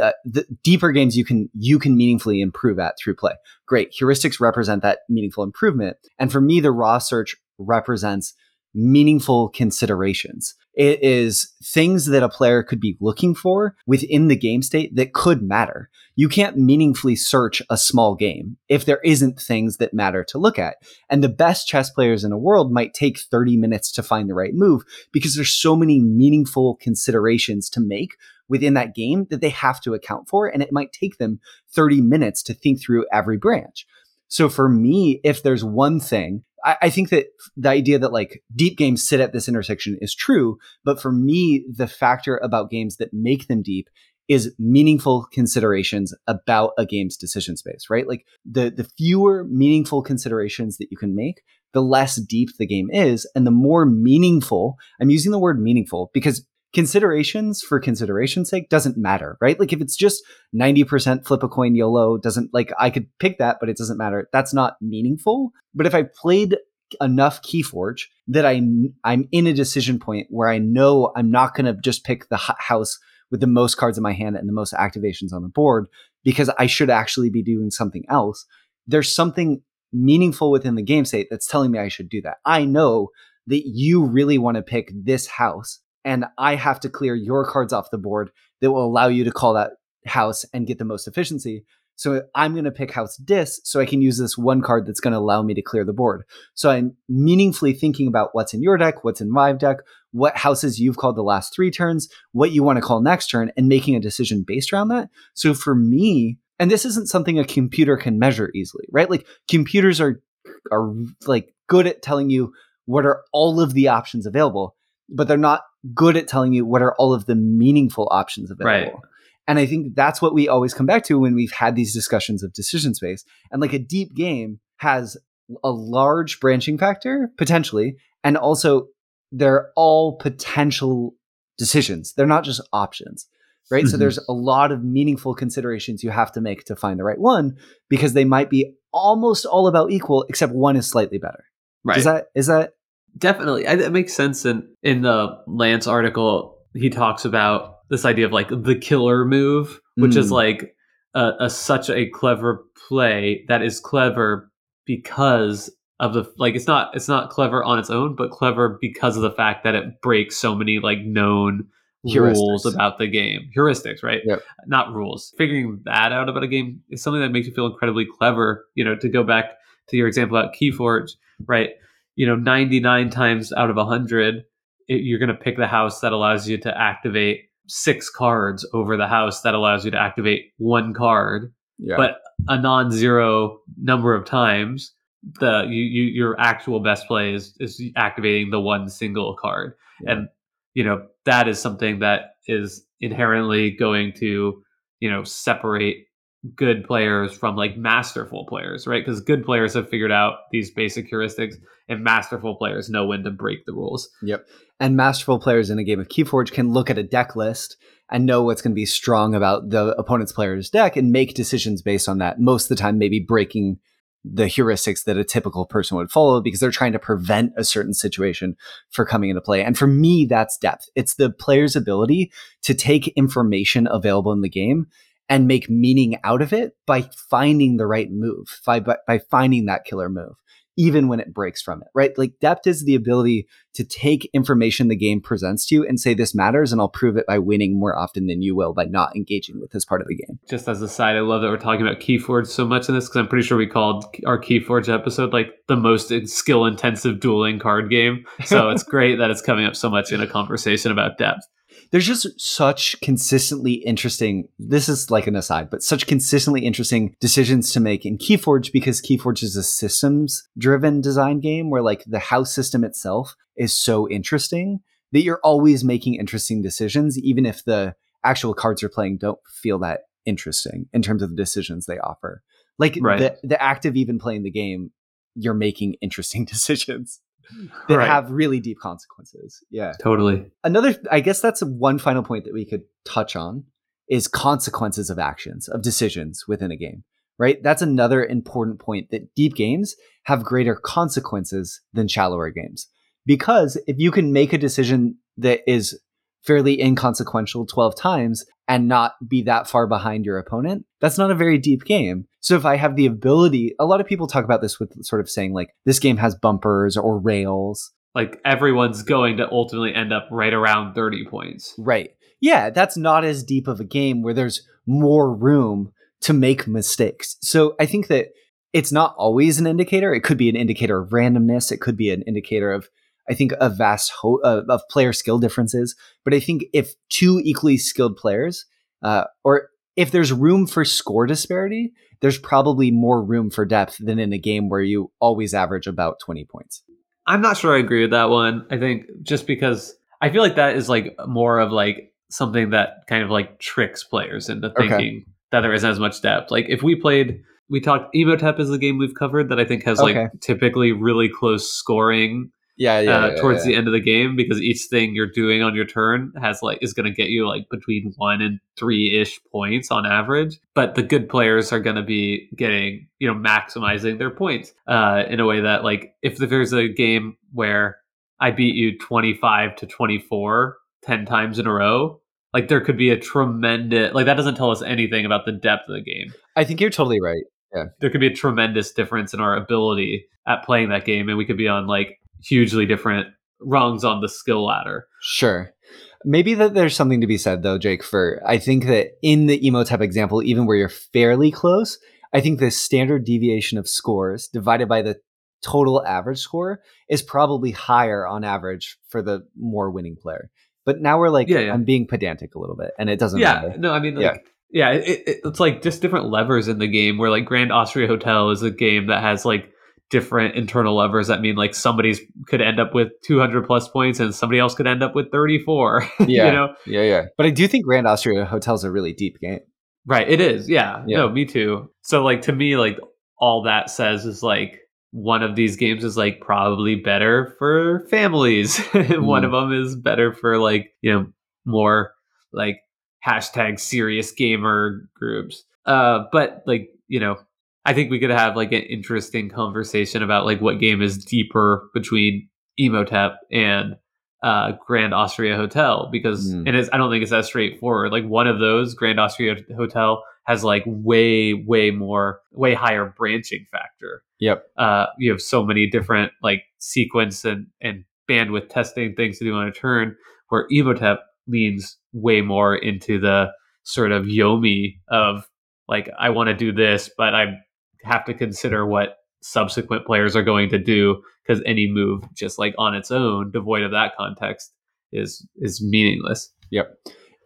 uh, the deeper games you can you can meaningfully improve at through play. Great, heuristics represent that meaningful improvement, and for me, the raw search represents meaningful considerations. It is things that a player could be looking for within the game state that could matter. You can't meaningfully search a small game if there isn't things that matter to look at. And the best chess players in the world might take 30 minutes to find the right move because there's so many meaningful considerations to make within that game that they have to account for. And it might take them 30 minutes to think through every branch. So for me, if there's one thing I, I think that the idea that like deep games sit at this intersection is true, but for me, the factor about games that make them deep is meaningful considerations about a game's decision space, right? Like the the fewer meaningful considerations that you can make, the less deep the game is, and the more meaningful. I'm using the word meaningful because considerations for consideration's sake doesn't matter, right? Like if it's just 90% flip a coin YOLO doesn't like I could pick that, but it doesn't matter. That's not meaningful. But if I played enough Keyforge that I I'm in a decision point where I know I'm not going to just pick the house with the most cards in my hand and the most activations on the board because I should actually be doing something else. There's something meaningful within the game state that's telling me I should do that. I know that you really want to pick this house and I have to clear your cards off the board that will allow you to call that house and get the most efficiency. So I'm going to pick house dis so I can use this one card that's going to allow me to clear the board. So I'm meaningfully thinking about what's in your deck, what's in my deck, what houses you've called the last three turns, what you want to call next turn, and making a decision based around that. So for me, and this isn't something a computer can measure easily, right? Like computers are are like good at telling you what are all of the options available, but they're not good at telling you what are all of the meaningful options available. Right. And I think that's what we always come back to when we've had these discussions of decision space. And like a deep game has a large branching factor potentially, and also they're all potential decisions. They're not just options, right? Mm-hmm. So there's a lot of meaningful considerations you have to make to find the right one because they might be almost all about equal, except one is slightly better. Right? Is that is that definitely? It makes sense. In in the Lantz article, he talks about this idea of like the killer move, which mm. is like a, a, such a clever play that is clever because of the like it's not it's not clever on its own, but clever because of the fact that it breaks so many like known Heuristics. rules about the game. Heuristics, right? Yep. Not rules. Figuring that out about a game is something that makes you feel incredibly clever. You know, to go back to your example about Keyforge, right? You know, 99 times out of 100, it, you're going to pick the house that allows you to activate six cards over the house that allows you to activate one card. Yeah. But a non-zero number of times, the you, you your actual best play is is activating the one single card, yeah. and you know that is something that is inherently going to you know separate good players from like masterful players, right? Because good players have figured out these basic heuristics, and masterful players know when to break the rules. Yep. And masterful players in a game of Keyforge can look at a deck list and know what's going to be strong about the opponent's player's deck and make decisions based on that. Most of the time, maybe breaking the heuristics that a typical person would follow because they're trying to prevent a certain situation for coming into play. And for me, that's depth. It's the player's ability to take information available in the game and make meaning out of it by finding the right move, by, by, finding that killer move even when it breaks from it, right? Like depth is the ability to take information the game presents to you and say, this matters, and I'll prove it by winning more often than you will by not engaging with this part of the game. Just as a side, I love that we're talking about Keyforge so much in this because I'm pretty sure we called our Keyforge episode like the most skill intensive dueling card game. So it's great that it's coming up so much in a conversation about depth there's just such consistently interesting this is like an aside but such consistently interesting decisions to make in keyforge because keyforge is a systems driven design game where like the house system itself is so interesting that you're always making interesting decisions even if the actual cards you're playing don't feel that interesting in terms of the decisions they offer like right. the, the act of even playing the game you're making interesting decisions that right. have really deep consequences. Yeah. Totally. Another I guess that's one final point that we could touch on is consequences of actions, of decisions within a game. Right? That's another important point that deep games have greater consequences than shallower games. Because if you can make a decision that is fairly inconsequential 12 times and not be that far behind your opponent, that's not a very deep game. So if I have the ability, a lot of people talk about this with sort of saying like this game has bumpers or rails. Like everyone's going to ultimately end up right around 30 points. Right. Yeah, that's not as deep of a game where there's more room to make mistakes. So I think that it's not always an indicator. It could be an indicator of randomness. It could be an indicator of I think a vast ho- uh, of player skill differences. But I think if two equally skilled players, uh, or if there's room for score disparity, there's probably more room for depth than in a game where you always average about 20 points. I'm not sure I agree with that one. I think just because I feel like that is like more of like something that kind of like tricks players into thinking okay. that there isn't as much depth. Like if we played we talked Imhotep is the game we've covered that I think has like typically really close scoring Yeah, yeah. uh, yeah, towards yeah. the end of the game because each thing you're doing on your turn has like is going to get you like between one and three ish points on average. But the good players are going to be getting you know maximizing their points uh, in a way that like if there's a game where I beat you 25 to 24 10 times in a row. Like there could be a tremendous like that doesn't tell us anything about the depth of the game. I think you're totally right. Yeah. There could be a tremendous difference in our ability at playing that game, and we could be on like hugely different rungs on the skill ladder. Sure. Maybe that there's something to be said though, Jake, for I think that in the Imhotep example, even where you're fairly close, I think the standard deviation of scores divided by the total average score is probably higher on average for the more winning player. But now we're like, Yeah, yeah. I'm being pedantic a little bit, and it doesn't yeah, matter. no, I mean, like, yeah, it, it, it's like just different levers in the game. Where like Grand Austria Hotel is a game that has like different internal levers that mean like somebody's could end up with 200 plus points and somebody else could end up with 34. Yeah. you know, Yeah, yeah. But I do think Grand Austria Hotel's a really deep game. Right, it is. Yeah. Yeah. No, me too. So like to me like all that says is like one of these games is like probably better for families. and One Mm. of them is better for like, you know, more like hashtag serious gamer groups. Uh but like, you know, I think we could have like an interesting conversation about like what game is deeper between Imhotep and uh, Grand Austria Hotel because Mm. and it's, I don't think it's that straightforward. Like one of those Grand Austria Hotel has like way way more way higher branching factor. Yep. Uh, you have so many different like sequence and and bandwidth testing things to do on a turn. Where Imhotep leans way more into the sort of Yomi of like I want to do this, but I have to consider what subsequent players are going to do because any move just like on its own devoid of that context is is meaningless Yep.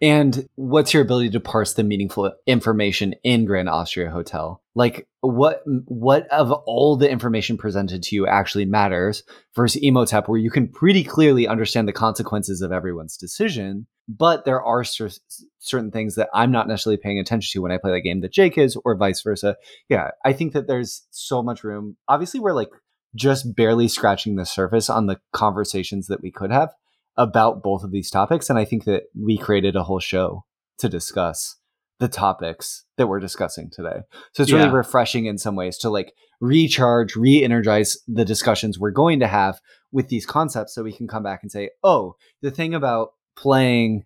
And what's your ability to parse the meaningful information in Grand Austria Hotel? Like what what of all the information presented to you actually matters versus Imhotep where you can pretty clearly understand the consequences of everyone's decision, but there are cer- certain things that I'm not necessarily paying attention to when I play the game that Jake is or vice versa. Yeah, I think that there's so much room. Obviously we're like just barely scratching the surface on the conversations that we could have about both of these topics. And I think that we created a whole show to discuss the topics that we're discussing today. So it's really Yeah. refreshing in some ways to like recharge, re energize the discussions we're going to have with these concepts so we can come back and say, oh, the thing about playing.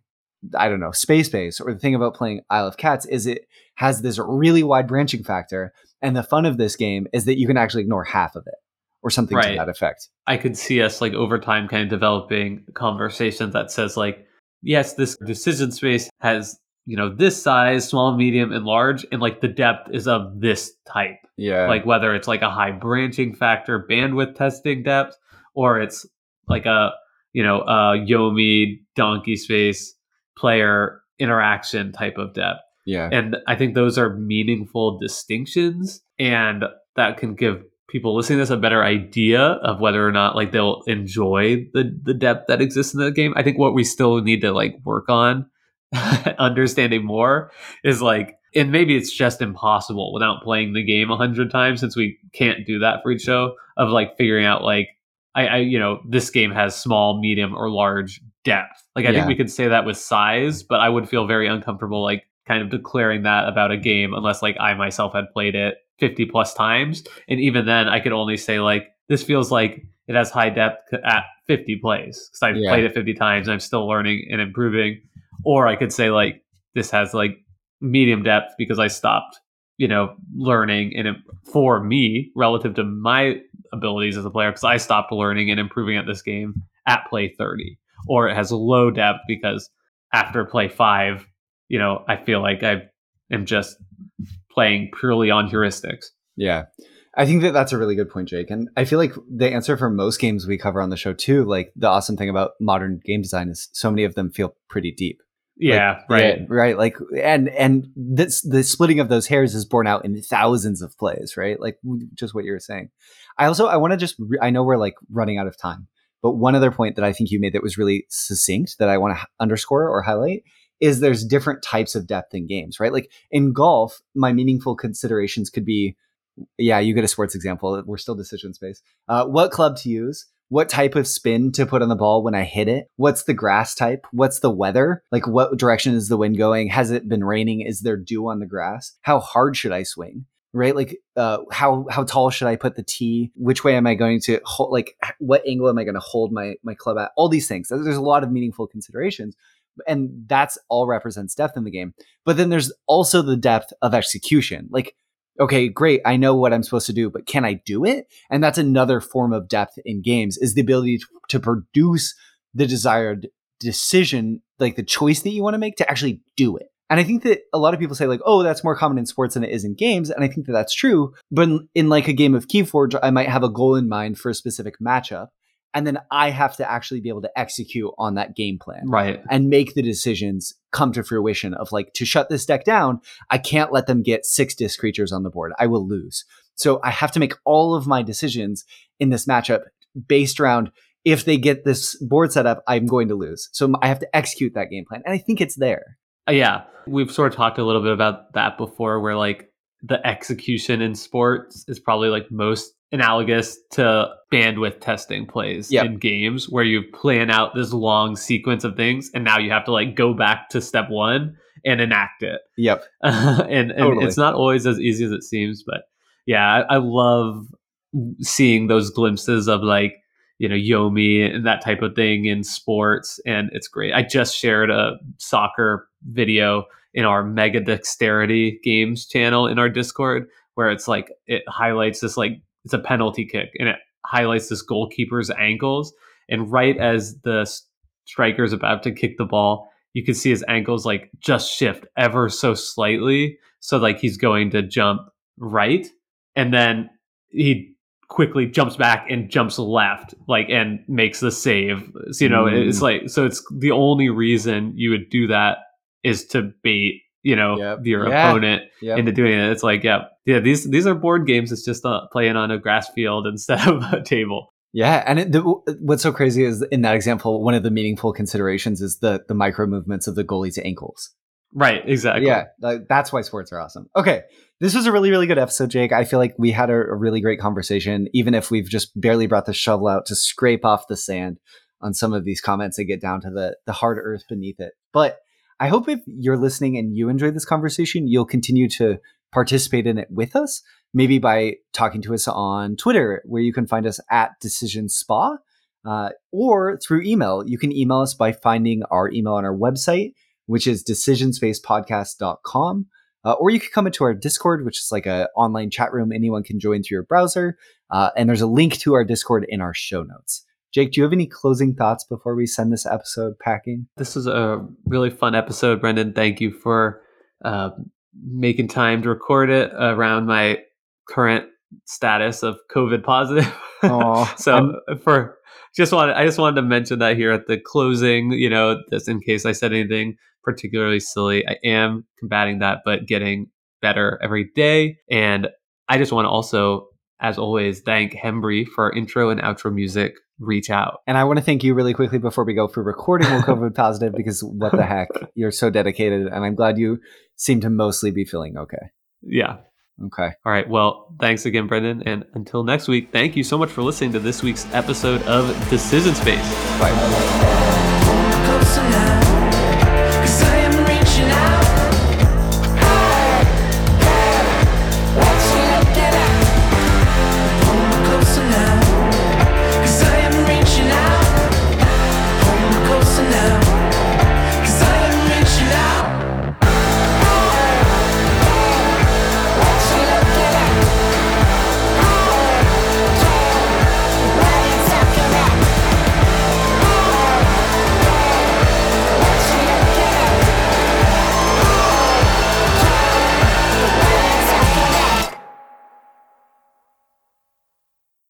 I don't know, Space Base, or the thing about playing Isle of Cats is it has this really wide branching factor. And the fun of this game is that you can actually ignore half of it or something to that effect. i could see us like over time kind of developing conversations that says like yes this decision space has you know this size small medium and large and like the depth is of this type Yeah. like whether it's like a high branching factor bandwidth testing depth or it's like a you know a yomi donkey space player interaction type of depth yeah. and i think those are meaningful distinctions and that can give people listening to this a better idea of whether or not like they'll enjoy the the depth that exists in the game i think what we still need to like work on understanding more is like and maybe it's just impossible without playing the game a hundred times since we can't do that for each show of like figuring out like I, I you know this game has small medium or large depth like i Yeah. think we could say that with size but i would feel very uncomfortable like kind of declaring that about a game unless like i myself had played it 50 plus times. And even then i could only say like this feels like it has high depth at 50 plays because i've Yeah. played it 50 times and i'm still learning and improving. Or i could say like this has like medium depth because i stopped you know learning and for me relative to my abilities as a player because i stopped learning and improving at this game at play 30 or it has low depth because after play 5 you know i feel like i am just playing purely on heuristics Yeah. I think that that's a really good point, Jake. And I feel like the answer for most games we cover on the show, too, like the awesome thing about modern game design is so many of them feel pretty deep. yeah Like, right yeah, right. Like, and, and this, the splitting of those hairs is borne out in thousands of plays, right? Like just what you were saying. I also, I want to just, re- I know we're like running out of time, but one other point that I think you made that was really succinct that I want to underscore or highlight is there's different types of depth in games, right? Like in golf, my meaningful considerations could be, yeah, you get a sports example. We're still decision space. Uh, what club to use? what type of spin to put on the ball when I hit it? What's the grass type? What's the weather? Like, what direction is the wind going? Has it been raining? Is there dew on the grass? How hard should I swing? Right, like uh, how how tall should I put the tee? Which way am I going to hold? Like, what angle am I going to hold my my club at? All these things. There's a lot of meaningful considerations, and that's all represents depth in the game. But then there's also the depth of execution. Like, okay, great, I know what I'm supposed to do, but can I do it? And that's another form of depth in games is the ability to, to produce the desired decision, like the choice that you want to make to actually do it. And I think that a lot of people say like, "Oh, that's more common in sports than it is in games," and I think that that's true. But in, in like a game of Keyforge, I might have a goal in mind for a specific matchup, and then I have to actually be able to execute on that game plan, right, and make the decisions come to fruition. Of like to shut this deck down, I can't let them get six disc creatures on the board. I will lose. So I have to make all of my decisions in this matchup based around if they get this board set up, I'm going to lose. So I have to execute that game plan, and I think it's there. Uh, yeah, we've sort of talked a little bit about that before, where like the execution in sports is probably like most analogous to bandwidth testing plays yep. in games where you plan out this long sequence of things and now you have to like go back to step one and enact it. Yep. Uh, and, and totally. it's not always as easy as it seems, but yeah, I, I love seeing those glimpses of like you know Yomi and that type of thing in sports, and it's great. I just shared a soccer video in our Mega Dexterity Games channel in our Discord, where it's like it highlights this like it's a penalty kick, and it highlights this goalkeeper's ankles, and right as the striker is about to kick the ball, you can see his ankles like just shift ever so slightly, so like he's going to jump right, and then he quickly jumps back and jumps left like and makes the save so, you know mm. it's like so it's the only reason you would do that is to bait you know yep. your yeah. opponent yep. into doing it it's like yeah yeah these these are board games it's just uh, playing on a grass field instead of a table yeah, and it, the, what's so crazy is in that example, one of the meaningful considerations is the the micro movements of the goalie's ankles. Right, exactly. Yeah, like, that's why sports are awesome. Okay, this was a really, really good episode, Jake. I feel like we had a, a, really great conversation, even if we've just barely brought the shovel out to scrape off the sand on some of these comments and get down to the, the hard earth beneath it. But I hope if you're listening and you enjoy this conversation, you'll continue to participate in it with us, maybe by talking to us on Twitter, where you can find us at Decision Spa, uh, or through email. You can email us by finding our email on our website, which is decisionspacepodcast.com. Uh, or you can come into our Discord, which is like an online chat room anyone can join through your browser. Uh, and there's a link to our Discord in our show notes. Jake, do you have any closing thoughts before we send this episode packing? This was a really fun episode, Brendan. Thank you for uh, making time to record it around my current status of COVID positive. so I'm- for just wanted, I just wanted to mention that here at the closing, you know, just in case I said anything particularly silly. I am combating that, but getting better every day. And I just want to also, as always, thank Hembry for intro and outro music. Reach out. And I want to thank you really quickly before we go for recording with COVID positive because what the heck? You're so dedicated. And I'm glad you seem to mostly be feeling okay. Yeah. Okay. All right. Well, thanks again, Brendan. And until next week, thank you so much for listening to this week's episode of Decision Space. Bye.